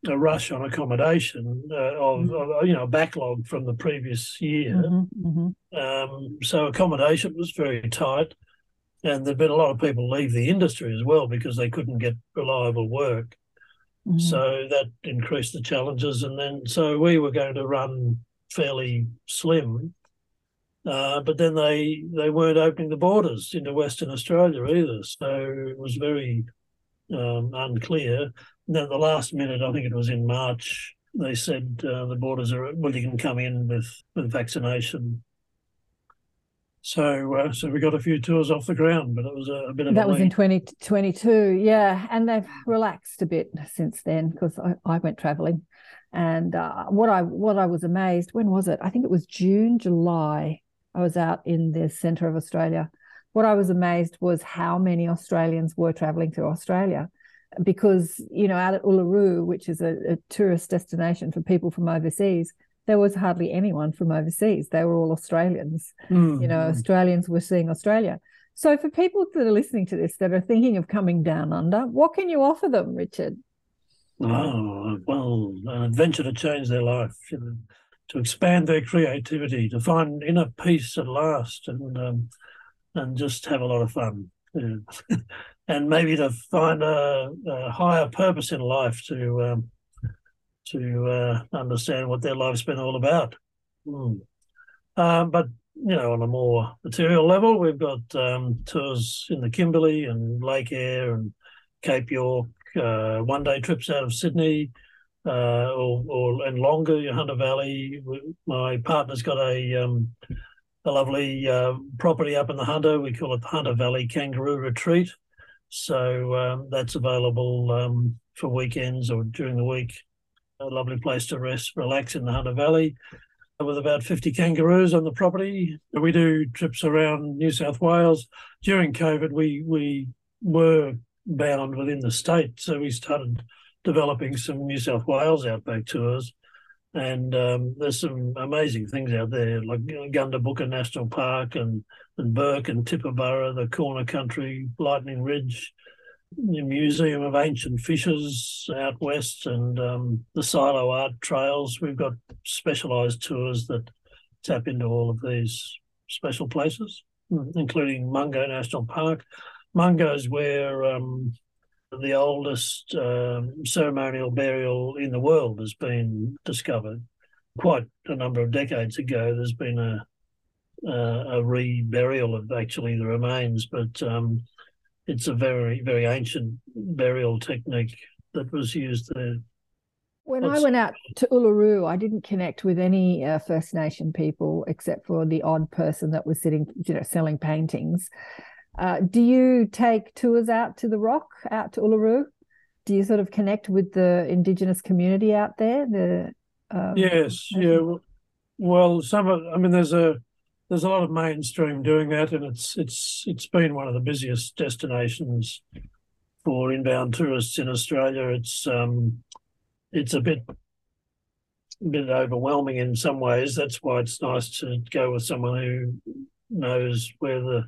Speaker 1: a rush on accommodation uh, of, mm-hmm. of, you know backlog from the previous year. Mm-hmm. Mm-hmm. Um, so accommodation was very tight, and there'd been a lot of people leave the industry as well because they couldn't get reliable work. Mm-hmm. So that increased the challenges, and then so we were going to run fairly slim uh, but then they they weren't opening the borders into Western Australia either, so it was very um, unclear. Then at the last minute, I think it was in March, they said uh, the borders are well, you can come in with with vaccination. So, uh, so we got a few tours off the ground, but it was a, a bit of
Speaker 3: that was in 2022, yeah, and they've relaxed a bit since then because I, I went travelling, and uh, what I what I was amazed when was it? I think it was June, July I was out in the centre of Australia. What I was amazed was how many Australians were travelling through Australia because, you know, out at Uluru, which is a, a tourist destination for people from overseas, there was hardly anyone from overseas. They were all Australians. Mm. You know, Australians were seeing Australia. So, for people that are listening to this that are thinking of coming down under, what can you offer them, Richard?
Speaker 1: Oh, well, an adventure to change their life. You know to expand their creativity, to find inner peace at last, and um, and just have a lot of fun, and maybe to find a, a, higher purpose in life to um, to uh, understand what their life's been all about. Mm. But you know, on a more material level, we've got um, tours in the Kimberley and Lake Eyre and Cape York, uh, one day trips out of Sydney uh, or, or and longer, Hunter Valley. My partner's got a um, a lovely uh, property up in the Hunter. We call it the Hunter Valley Kangaroo Retreat. So um, that's available um, for weekends or during the week. A lovely place to rest, relax in the Hunter Valley. With about 50 kangaroos on the property, we do trips around New South Wales. During COVID, we we were bound within the state, so we started developing some New South Wales outback tours. And um, there's some amazing things out there, like Gundabooka National Park and, and Bourke and Tibooburra, the Corner Country, Lightning Ridge, the Museum of Ancient Fishes out west, and um, the Silo Art Trails. We've got specialised tours that tap into all of these special places, including Mungo National Park. Mungo's where um, the oldest um, ceremonial burial in the world has been discovered. Quite a number of decades ago, there's been a a, a reburial of actually the remains, but um, it's a very very ancient burial technique that was used there.
Speaker 3: When I went out to Uluru, I didn't connect with any uh, First Nation people except for the odd person that was sitting, you know, selling paintings. Uh, do you take tours out to the rock, out to Uluru? Do you sort of connect with the Indigenous community out there? The
Speaker 1: um, yes, yeah. Well, some of I mean, there's a there's a lot of mainstream doing that, and it's it's it's been one of the busiest destinations for inbound tourists in Australia. It's um, it's a bit a bit overwhelming in some ways. That's why it's nice to go with someone who knows where the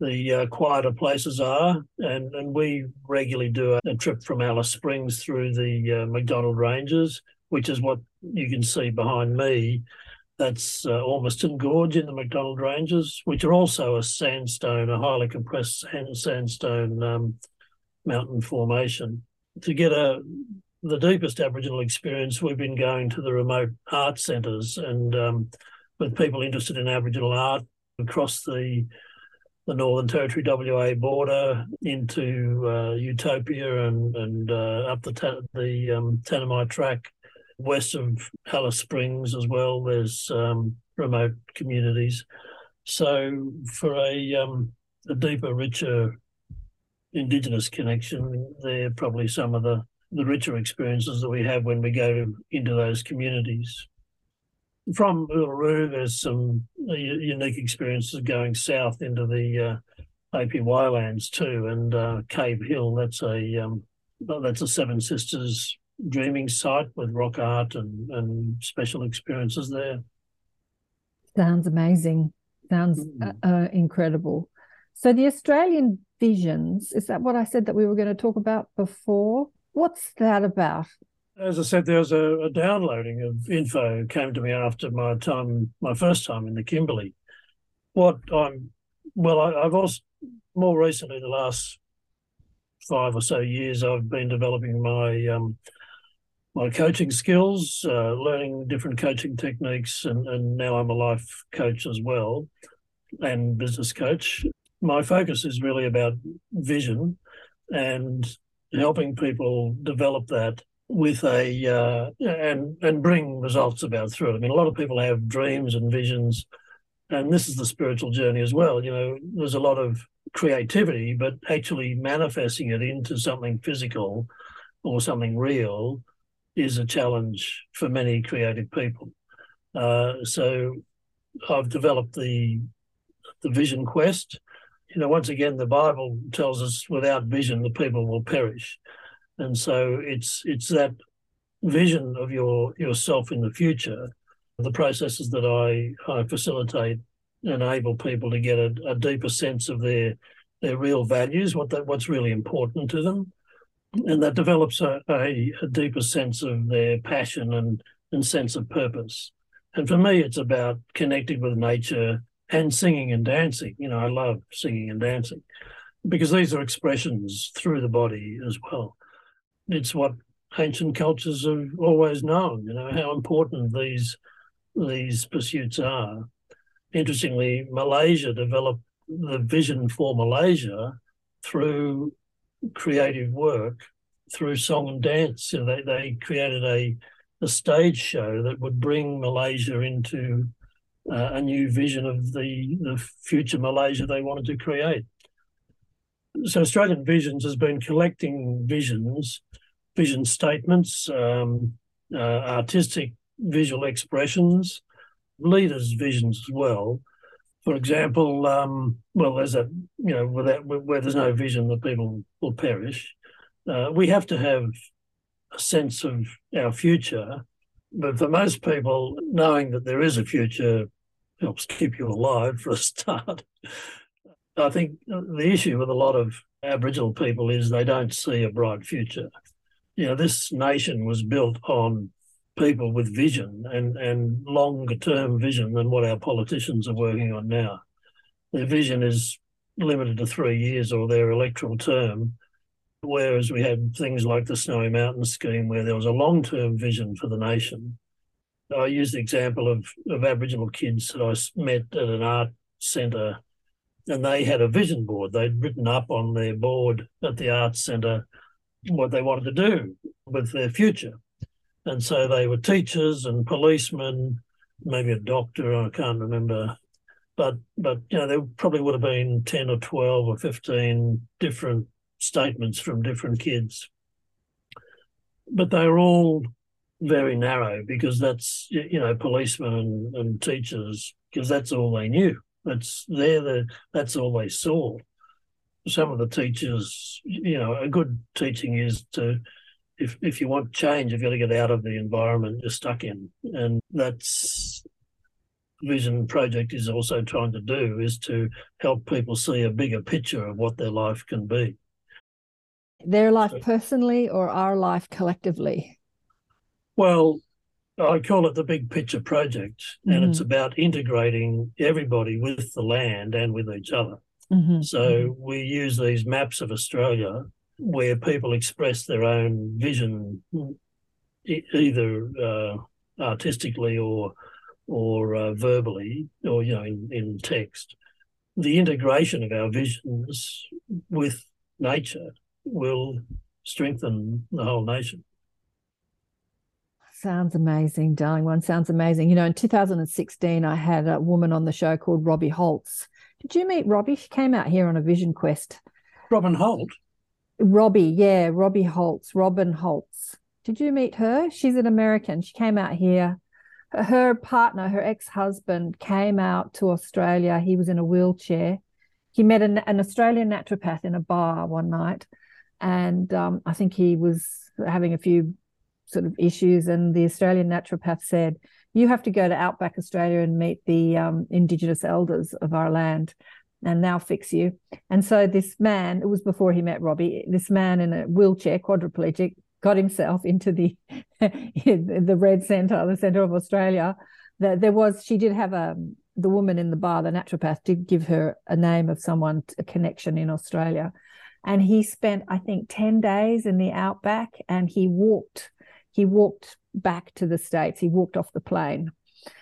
Speaker 1: the uh, quieter places are. And, and we regularly do a, a trip from Alice Springs through the uh, MacDonnell Ranges, which is what you can see behind me. That's uh, Ormiston Gorge in the MacDonnell Ranges, which are also a sandstone, a highly compressed sand, sandstone um, mountain formation. To get a the deepest Aboriginal experience, we've been going to the remote art centres and um, with people interested in Aboriginal art across the the Northern Territory WA border into uh, Utopia and and uh, up the ta- the um, Tanami track west of Alice Springs as well. There's um, remote communities. So for a um, a deeper, richer Indigenous connection, they're probably some of the, the richer experiences that we have when we go into those communities. From Uluru, there's some unique experiences going south into the uh, APY lands too, and uh, Cave Hill. That's a um, that's a Seven Sisters dreaming site with rock art and, and special experiences there.
Speaker 3: Sounds amazing. Sounds mm. uh, incredible. So the Australian visions, is that what I said that we were going to talk about before? What's that about?
Speaker 1: As I said, there was a, a downloading of info came to me after my time, my first time in the Kimberley. What I'm, well, I, I've also more recently, the last five or so years, I've been developing my um, my coaching skills, uh, learning different coaching techniques, and, and now I'm a life coach as well and business coach. My focus is really about vision and helping people develop that with a uh, and and bring results about through it. I mean, a lot of people have dreams and visions, and this is the spiritual journey as well. You know, there's a lot of creativity, but actually manifesting it into something physical or something real is a challenge for many creative people. Uh, so I've developed the the vision quest. You know, once again, the Bible tells us without vision the people will perish, and so it's it's that vision of your yourself in the future. The processes that I, I facilitate enable people to get a, a deeper sense of their their real values, what that what's really important to them, and that develops a, a, a, deeper sense of their passion and, and sense of purpose. And for me, it's about connecting with nature and singing and dancing. You know, I love singing and dancing because these are expressions through the body as well. It's what ancient cultures have always known. You know how important these these pursuits are. Interestingly, Malaysia developed the vision for Malaysia through creative work through song and dance. You know, they, they created a, a stage show that would bring Malaysia into uh, a new vision of the, the future Malaysia they wanted to create. So Australian Visions has been collecting visions, vision statements, um, uh, artistic visual expressions, leaders' visions as well, for example, um, well, there's a you know without where there's no vision, the people will perish. Uh, we have to have a sense of our future, but for most people, knowing that there is a future helps keep you alive for a start. I think the issue with a lot of Aboriginal people is they don't see a bright future. You know, this nation was built on people with vision and, and longer term vision than what our politicians are working on now. Their vision is limited to three years or their electoral term, whereas we had things like the Snowy Mountains scheme where there was a long term vision for the nation. I use the example of, of Aboriginal kids that I met at an art centre, and they had a vision board. They'd written up on their board at the arts centre what they wanted to do with their future and so they were teachers and policemen, maybe a doctor, I can't remember. But but you know, there probably would have been ten or twelve or fifteen different statements from different kids. But they were all very narrow because that's you know, policemen and, and teachers, because that's all they knew. That's there the that's all they saw. Some of the teachers, you know, a good teaching is to if if you want change, you've got to get out of the environment you're stuck in, and that's Vision Project is also trying to do is to help people see a bigger picture of what their life can be.
Speaker 3: Their life personally or our life collectively?
Speaker 1: Well, I call it the big picture project, and mm-hmm. it's about integrating everybody with the land and with each other. Mm-hmm. So we use these maps of Australia where people express their own vision, either uh, artistically or or uh, verbally, or you know, in, in text. The integration of our visions with nature will strengthen the whole nation.
Speaker 3: Sounds amazing, darling one. Sounds amazing. You know, in 2016, I had a woman on the show called Robbie Holz. Did you meet Robbie? She came out here on a vision quest.
Speaker 1: Robin Holt?
Speaker 3: Robbie, yeah, Robbie Holz, Robin Holz. Did you meet her? She's an American. She came out here. Her partner, her ex husband, came out to Australia. He was in a wheelchair. He met an, an Australian naturopath in a bar one night. And um, I think he was having a few sort of issues. And the Australian naturopath said, You have to go to Outback Australia and meet the um, Indigenous elders of our land and now fix you. And so this man, it was before he met Robbie, this man in a wheelchair, quadriplegic, got himself into the the red centre, the centre of Australia. That there was, she did have a the woman in the bar, the naturopath, did give her a name of someone, a connection in Australia, and he spent, I think, ten days in the outback, and he walked, he walked back to the states. He walked off the plane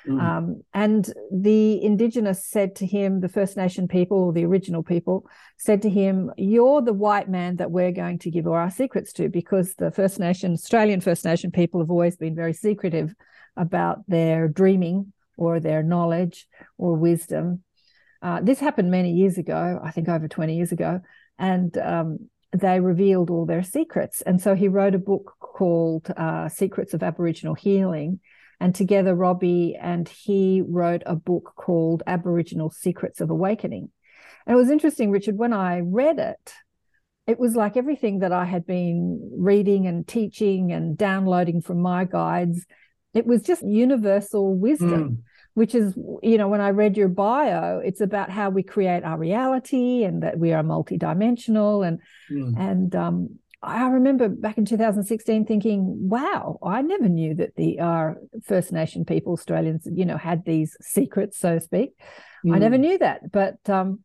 Speaker 3: Mm. Um, and the Indigenous said to him, the First Nation people, the original people, said to him, You're the white man that we're going to give all our secrets to, because the First Nation, Australian First Nation people have always been very secretive about their dreaming or their knowledge or wisdom. Uh, this happened many years ago, I think over 20 years ago. And um, they revealed all their secrets. And so he wrote a book called uh, Secrets of Aboriginal Healing and together, Robbie and he wrote a book called Aboriginal Secrets of Awakening. And it was interesting, Richard, when I read it, it was like everything that I had been reading and teaching and downloading from my guides. It was just universal wisdom. Mm which is you know when i read your bio it's about how we create our reality and that we are multidimensional and mm. and um, I remember back in 2016 thinking, wow, I never knew that the our First Nation people, Australians, you know, had these secrets, so to speak. Mm. I never mm. knew that. But um,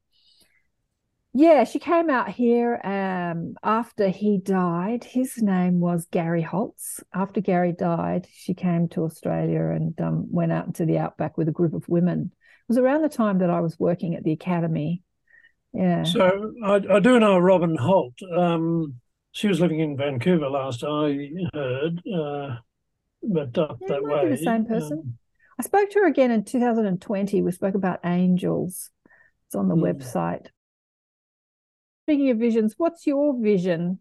Speaker 3: yeah, she came out here um, after he died. His name was Gary Holz. After Gary died, she came to Australia and um, went out into the outback with a group of women. It was around the time that I was working at the academy. Yeah.
Speaker 1: So I, I do know Robin Holt. Um, she was living in Vancouver last I heard, uh, but up yeah, that way.
Speaker 3: the same person. Um, I spoke to her again in 2020. We spoke about angels. It's on the. Hmm. website. Speaking of visions, what's your vision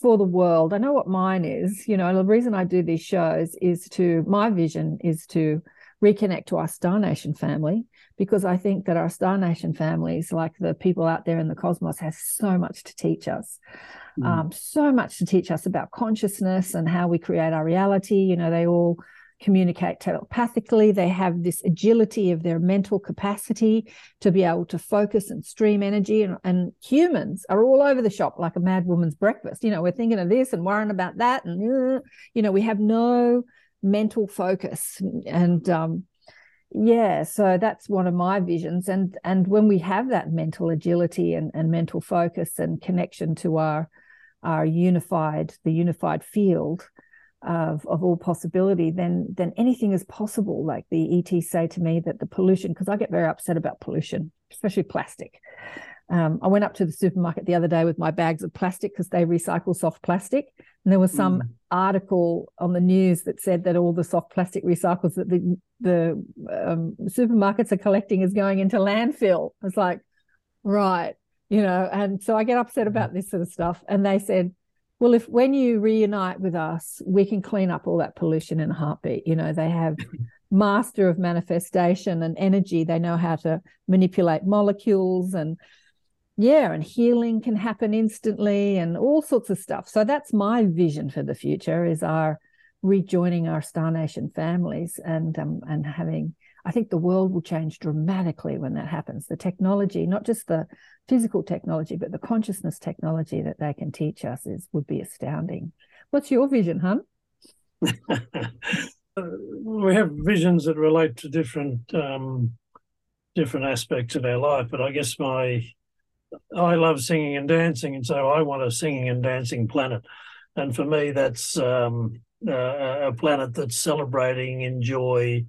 Speaker 3: for the world? I know what mine is. You know, the reason I do these shows is to, my vision is to reconnect to our Star Nation family because I think that our Star Nation families, like the people out there in the cosmos, has so much to teach us mm. um, so much to teach us about consciousness and how we create our reality. You know, they all communicate telepathically. They have this agility of their mental capacity to be able to focus and stream energy. And, and, humans are all over the shop like a mad woman's breakfast. You know, we're thinking of this and worrying about that. And, you know, we have no mental focus. And, um, yeah so that's one of my visions and and when we have that mental agility and, and mental focus and connection to our our unified, the unified field of, of all possibility, then then anything is possible. Like the ETs say to me that the pollution, because I get very upset about pollution, especially plastic. Um, I went up to the supermarket the other day with my bags of plastic because they recycle soft plastic. And there was some mm. article on the news that said that all the soft plastic recycles that the the um, supermarkets are collecting is going into landfill. It's like, right, you know and so i get upset about this sort of stuff and they said well if when you reunite with us we can clean up all that pollution in a heartbeat. You know they have master of manifestation and energy. They know how to manipulate molecules and yeah and healing can happen instantly and all sorts of stuff. So that's my vision for the future is our rejoining our star nation families and um, and having I think the world will change dramatically when that happens. The technology, not just the physical technology, but the consciousness technology that they can teach us is would be astounding. What's your vision, hun?
Speaker 1: we have visions that relate to different um, different aspects of our life, but I guess my I love singing and dancing, and so I want a singing and dancing planet. And for me, that's um, uh, a planet that's celebrating in joy,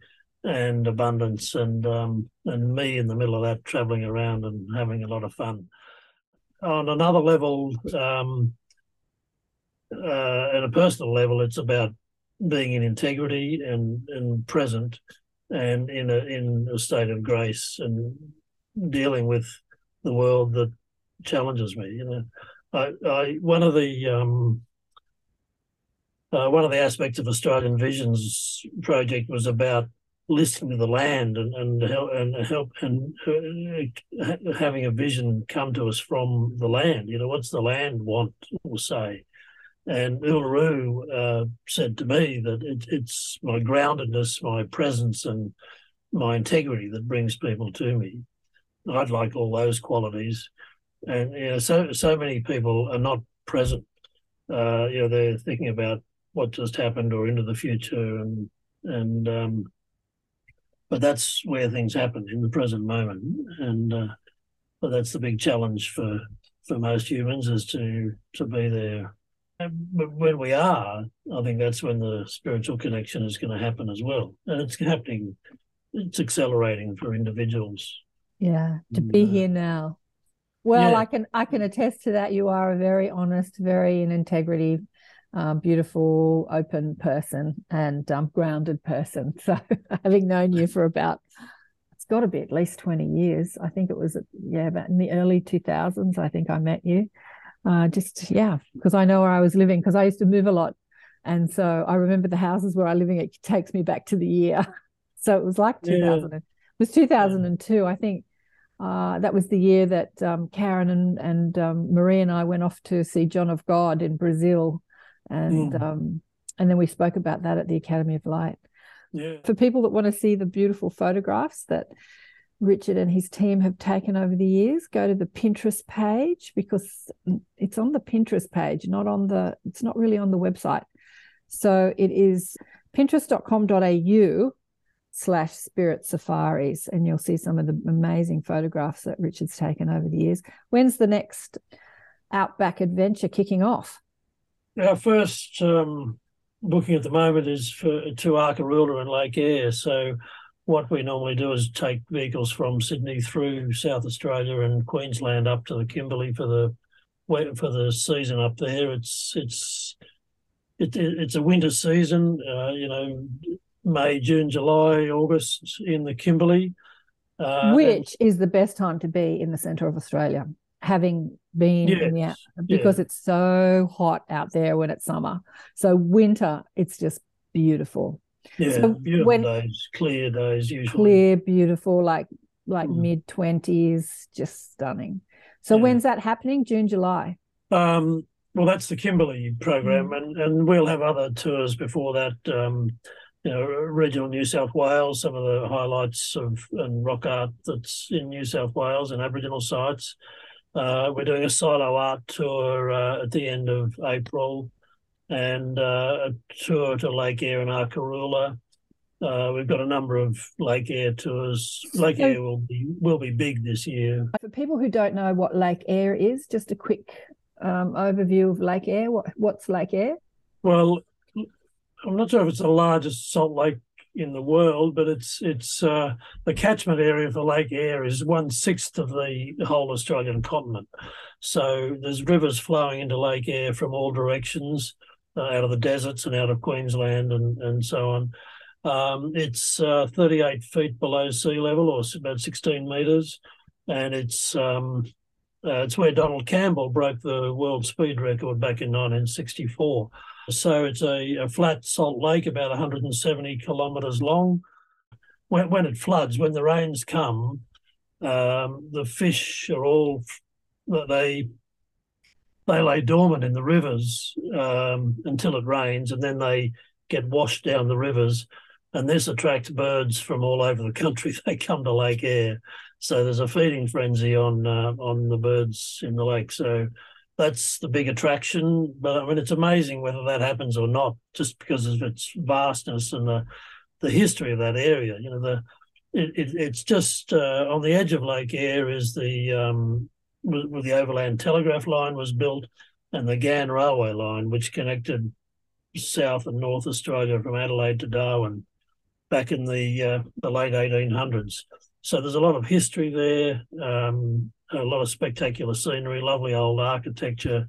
Speaker 1: and abundance and um, and me in the middle of that traveling around and having a lot of fun. On another level um, uh, at a personal level it's about being in integrity and and present and in a in a state of grace and dealing with the world that challenges me you know. I, I one of the um, uh, one of the aspects of Australian Visions project was about listening to the land and and help and help and uh, having a vision come to us from the land. You know, what's the land want or say? And Uluru uh, said to me that it, it's my groundedness, my presence, and my integrity that brings people to me. I'd like all those qualities, and you know, so so many people are not present. Uh, you know, they're thinking about what just happened or into the future, and and um, but that's where things happen in the present moment, and uh, but that's the big challenge for for most humans is to to be there but when we are, I think that's when the spiritual connection is going to happen as well. And it's happening, it's accelerating for individuals.
Speaker 3: Yeah, to be uh, here now. Well, yeah. I can I can attest to that. You are a very honest, very in integrity, um, beautiful, open person and um, grounded person. So, having known you for about it's got to be at least twenty years. I think it was yeah about in the early two thousands. I think I met you uh, just yeah, because I know where I was living because I used to move a lot, and so I remember the houses where I was living. It takes me back to the year, so it was like two thousand. Yeah. It was two thousand and two, I think. Uh, that was the year that um, Karen and and um, Marie and I went off to see John of God in Brazil, and mm. um, and then we spoke about that at the Academy of Light.
Speaker 1: Yeah.
Speaker 3: For people that want to see the beautiful photographs that Richard and his team have taken over the years. Go to the Pinterest page because it's on the Pinterest page, not on the, it's not really on the website. So it is pinterest.com.au slash spirit safaris, and you'll see some of the amazing photographs that Richard's taken over the years. When's the next Outback adventure kicking off?
Speaker 1: Our first um, booking at the moment is for to Arkaroola and Lake Eyre. So what we normally do is take vehicles from Sydney through South Australia and Queensland up to the Kimberley for the for the season up there. It's it's it, it's a winter season. Uh, you know, May, June, July, August in the Kimberley.
Speaker 3: Uh, Which and, is the best time to be in the centre of Australia, having been yes, in the because yeah. it's so hot out there when it's summer. So winter, it's just beautiful.
Speaker 1: Yeah, so beautiful when, days, clear days usually.
Speaker 3: Clear, beautiful, like like mm. mid twenties, just stunning. So yeah. when's that happening? June, July.
Speaker 1: Um, well, that's the Kimberley program, mm. and and we'll have other tours before that. Um, you know, regional New South Wales, some of the highlights of and rock art that's in New South Wales and Aboriginal sites. Uh, we're doing a silo art tour uh, at the end of April and uh, a tour to Lake Eyre and Arkaroola. Uh, we've got a number of Lake Eyre tours. Lake so, Eyre will be will be big this year.
Speaker 3: For people who don't know what Lake Eyre is, just a quick um, overview of Lake Eyre. What, what's Lake Eyre?
Speaker 1: Well, I'm not sure if it's the largest salt lake in the world, but it's it's uh, the catchment area for Lake Eyre is one sixth of the whole Australian continent. So there's rivers flowing into Lake Eyre from all directions uh, out of the deserts and out of Queensland and, and so on. Um, it's uh, 38 feet below sea level, or about 16 metres, and it's um, uh, it's where Donald Campbell broke the world speed record back in 1964. So it's a, a flat salt lake, about 170 kilometres long. When, when it floods, when the rains come, um, the fish are all they they lay dormant in the rivers um, until it rains, and then they get washed down the rivers. And this attracts birds from all over the country. They come to Lake Eyre, so there's a feeding frenzy on uh, on the birds in the lake. So that's the big attraction. But I mean, it's amazing whether that happens or not, just because of its vastness and the the history of that area. You know, the it, it, it's just uh, on the edge of Lake Eyre is the um, where the overland telegraph line was built, and the Ghan railway line, which connected South and North Australia from Adelaide to Darwin back in the uh, the late 1800s. So there's a lot of history there, um, a lot of spectacular scenery, lovely old architecture,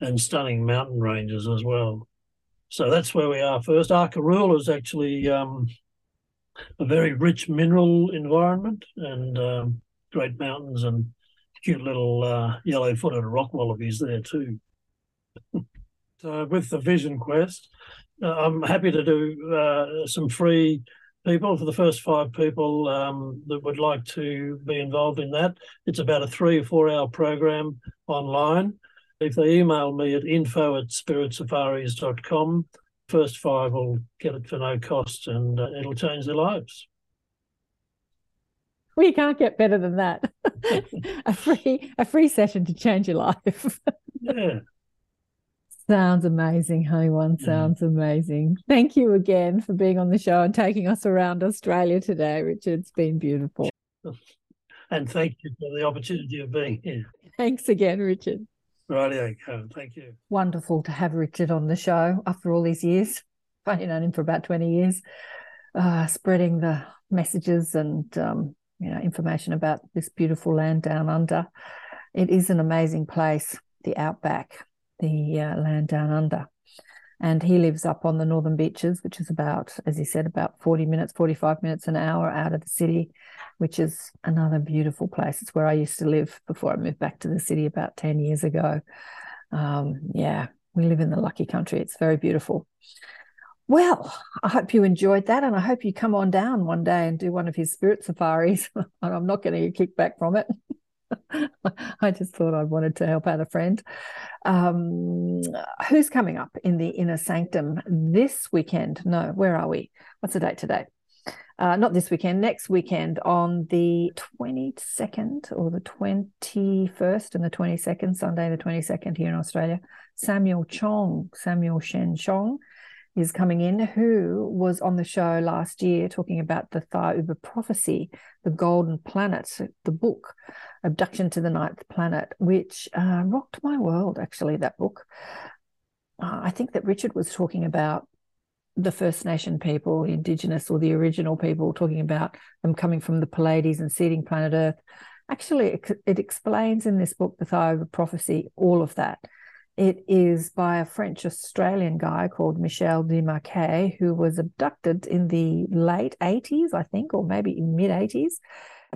Speaker 1: and stunning mountain ranges as well. So that's where we are first. Arkaroola is actually um, a very rich mineral environment and um, great mountains and cute little uh, yellow-footed rock wallabies there too. with the Vision Quest, uh, I'm happy to do uh, some free people for the first five people um, that would like to be involved in that. It's about a three or four hour program online. If they email me at info at spiritsafaris.com, first five will get it for no cost and uh, it'll change their lives.
Speaker 3: We can't get better than that. a free a free session to change your life.
Speaker 1: yeah.
Speaker 3: Sounds amazing, honey one. Sounds yeah. amazing. Thank you again for being on the show and taking us around Australia today, Richard. It's been beautiful.
Speaker 1: And thank you for the opportunity of being here.
Speaker 3: Thanks again, Richard.
Speaker 1: Rightio, Thank you.
Speaker 3: Wonderful to have Richard on the show after all these years. I've known him for about 20 years, uh, spreading the messages and um, you know information about this beautiful land down under. It is an amazing place, the outback, the uh, land down under. And he lives up on the northern beaches, which is about, as he said, about 40 minutes, 45 minutes, an hour out of the city which is another beautiful place. It's where I used to live before I moved back to the city about 10 years ago. Um, yeah, we live in the lucky country. It's very beautiful. Well, I hope you enjoyed that, and I hope you come on down one day and do one of his spirit safaris. and I'm not getting a kickback from it. I just thought I wanted to help out a friend. Um, who's coming up in the inner sanctum this weekend? No, where are we? What's the date today? uh, not this weekend, next weekend on the 22nd or the 21st and the 22nd, Sunday the 22nd here in Australia. Samuel Chong, Samuel Shen Chong is coming in, who was on the show last year talking about the Thiaoouba prophecy, the Golden Planet, the book, Abduction to the Ninth Planet, which uh, rocked my world, actually, that book. Uh, I think that Richard was talking about the First Nation people, the Indigenous or the original people, talking about them coming from the Pleiades and seeding planet Earth. Actually, it, it explains in this book, The Thiaoouba Prophecy, all of that. It is by a French Australian guy called Michel Desmarquet, who was abducted in the late 80s, I think, or maybe mid 80s,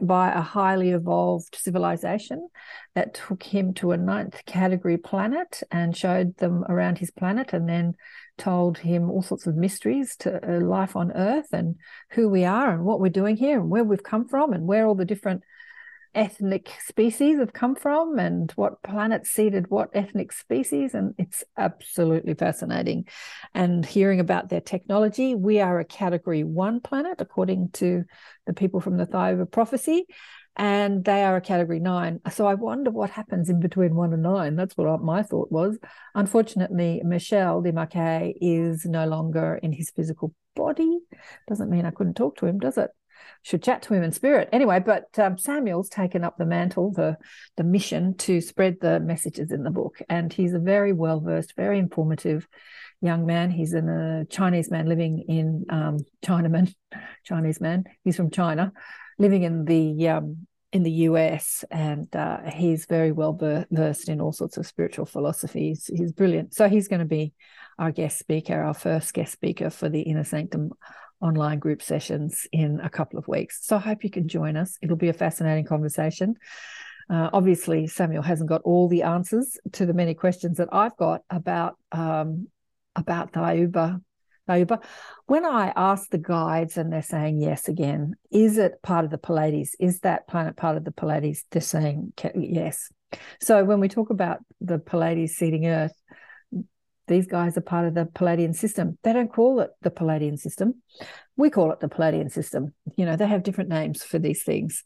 Speaker 3: by a highly evolved civilization that took him to a ninth category planet and showed them around his planet and then told him all sorts of mysteries to uh, life on earth and who we are and what we're doing here and where we've come from and where all the different ethnic species have come from and what planet seeded what ethnic species and it's absolutely fascinating and hearing about their technology we are a category 1 planet according to the people from the Thiaoouba prophecy and they are a category nine. So I wonder what happens in between one and nine. That's what my thought was. Unfortunately, Michel Desmarquet is no longer in his physical body. Doesn't mean I couldn't talk to him, does it? Should chat to him in spirit. Anyway, but um, Samuel's taken up the mantle, the, the mission to spread the messages in the book. And he's a very well versed, very informative young man. He's a Chinese man living in um, Chinaman, Chinese man. He's from China living in the um, in the US, and uh, he's very well versed in all sorts of spiritual philosophies. He's brilliant. So he's going to be our guest speaker, our first guest speaker for the Inner Sanctum online group sessions in a couple of weeks. So I hope you can join us. It'll be a fascinating conversation. Uh, obviously, Samuel hasn't got all the answers to the many questions that I've got about um, about Thiaoouba but when I ask the guides and they're saying yes again, is it part of the Pleiades? Is that planet part of the Pleiades? They're saying yes. So when we talk about the Pleiades seeding Earth, these guys are part of the Pleiadian system. They don't call it the Pleiadian system. We call it the Pleiadian system. You know, they have different names for these things,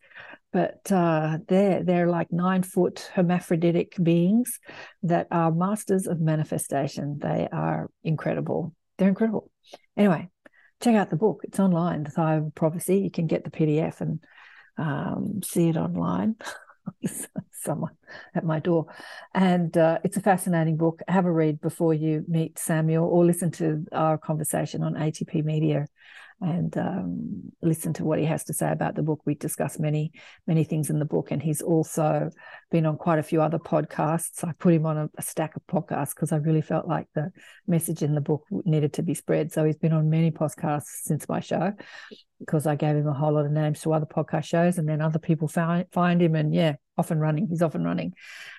Speaker 3: but uh, they're they're like nine foot hermaphroditic beings that are masters of manifestation. They are incredible. They're incredible. Anyway, check out the book. It's online, The Thiaoouba Prophecy. You can get the PDF and um, see it online. Someone at my door. And uh, it's a fascinating book. Have a read before you meet Samuel or listen to our conversation on ATP Media and um, listen to what he has to say about the book. We discuss many, many things in the book, and he's also been on quite a few other podcasts. I put him on a, a stack of podcasts because I really felt like the message in the book needed to be spread. So he's been on many podcasts since my show because I gave him a whole lot of names to other podcast shows, and then other people found find him, and yeah, off and running. He's off and running.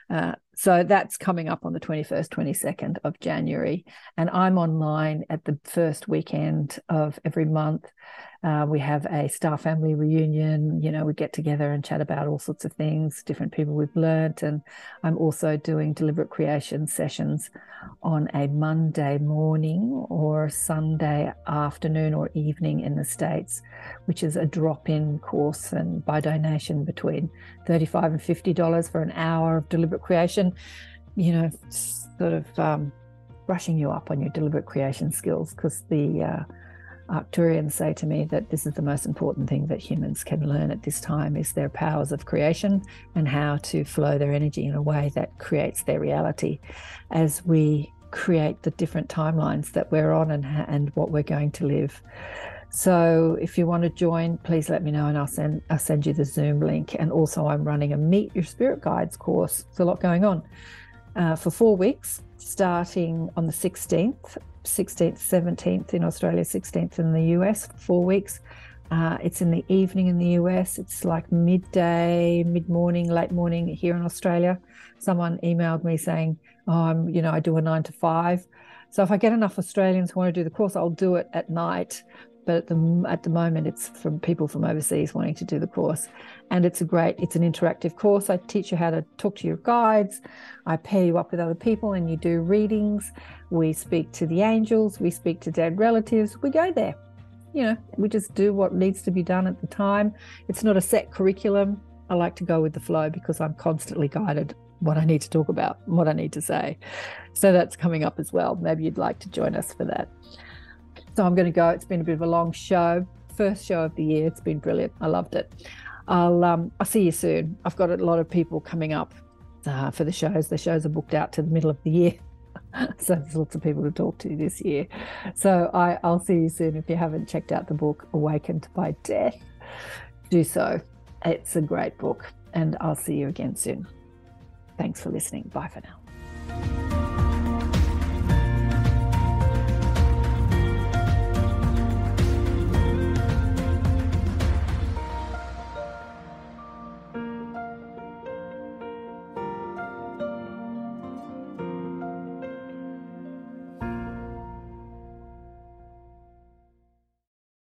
Speaker 3: Uh, so that's coming up on the 21st, 22nd of January. And I'm online at the first weekend of every month. Uh, we have a star family reunion. You know, we get together and chat about all sorts of things, different people we've learnt. And I'm also doing deliberate creation sessions on a Monday morning or Sunday afternoon or evening in the States, which is a drop in course and by donation between 35 and $50 for an hour of deliberate creation. You know, sort of um, brushing you up on your deliberate creation skills because the uh, Arcturians say to me that this is the most important thing that humans can learn at this time is their powers of creation and how to flow their energy in a way that creates their reality as we create the different timelines that we're on and, and what we're going to live. So if you want to join, please let me know and I'll send I'll send you the Zoom link. And also I'm running a Meet Your Spirit Guides course. There's a lot going on uh, for four weeks, starting on the 16th 16th, 17th in Australia, 16th in the US, four weeks. Uh, it's in the evening in the US. It's like midday, mid morning, late morning here in Australia. Someone emailed me saying, "Oh, I'm, you know, I do a nine to five. So if I get enough Australians who want to do the course, I'll do it at night but at the at the moment it's from people from overseas wanting to do the course. And it's a great it's an interactive course. I teach you how to talk to your guides. I pair you up with other people and you do readings. We speak to the angels. We speak to dead relatives. We go there. You know we just do what needs to be done at the time. It's not a set curriculum. I like to go with the flow because i'm constantly guided what i need to talk about what i need to say. So that's coming up as well. Maybe you'd like to join us for that so I'm going to go. It's been a bit of a long show. First show of the year. It's been brilliant. I loved it. I'll um, I'll see you soon. I've got a lot of people coming up uh, for the shows. The shows are booked out to the middle of the year. so there's lots of people to talk to this year. So I, I'll see you soon. If you haven't checked out the book Awakened by Death, do so. It's a great book, and I'll see you again soon. Thanks for listening. Bye for now.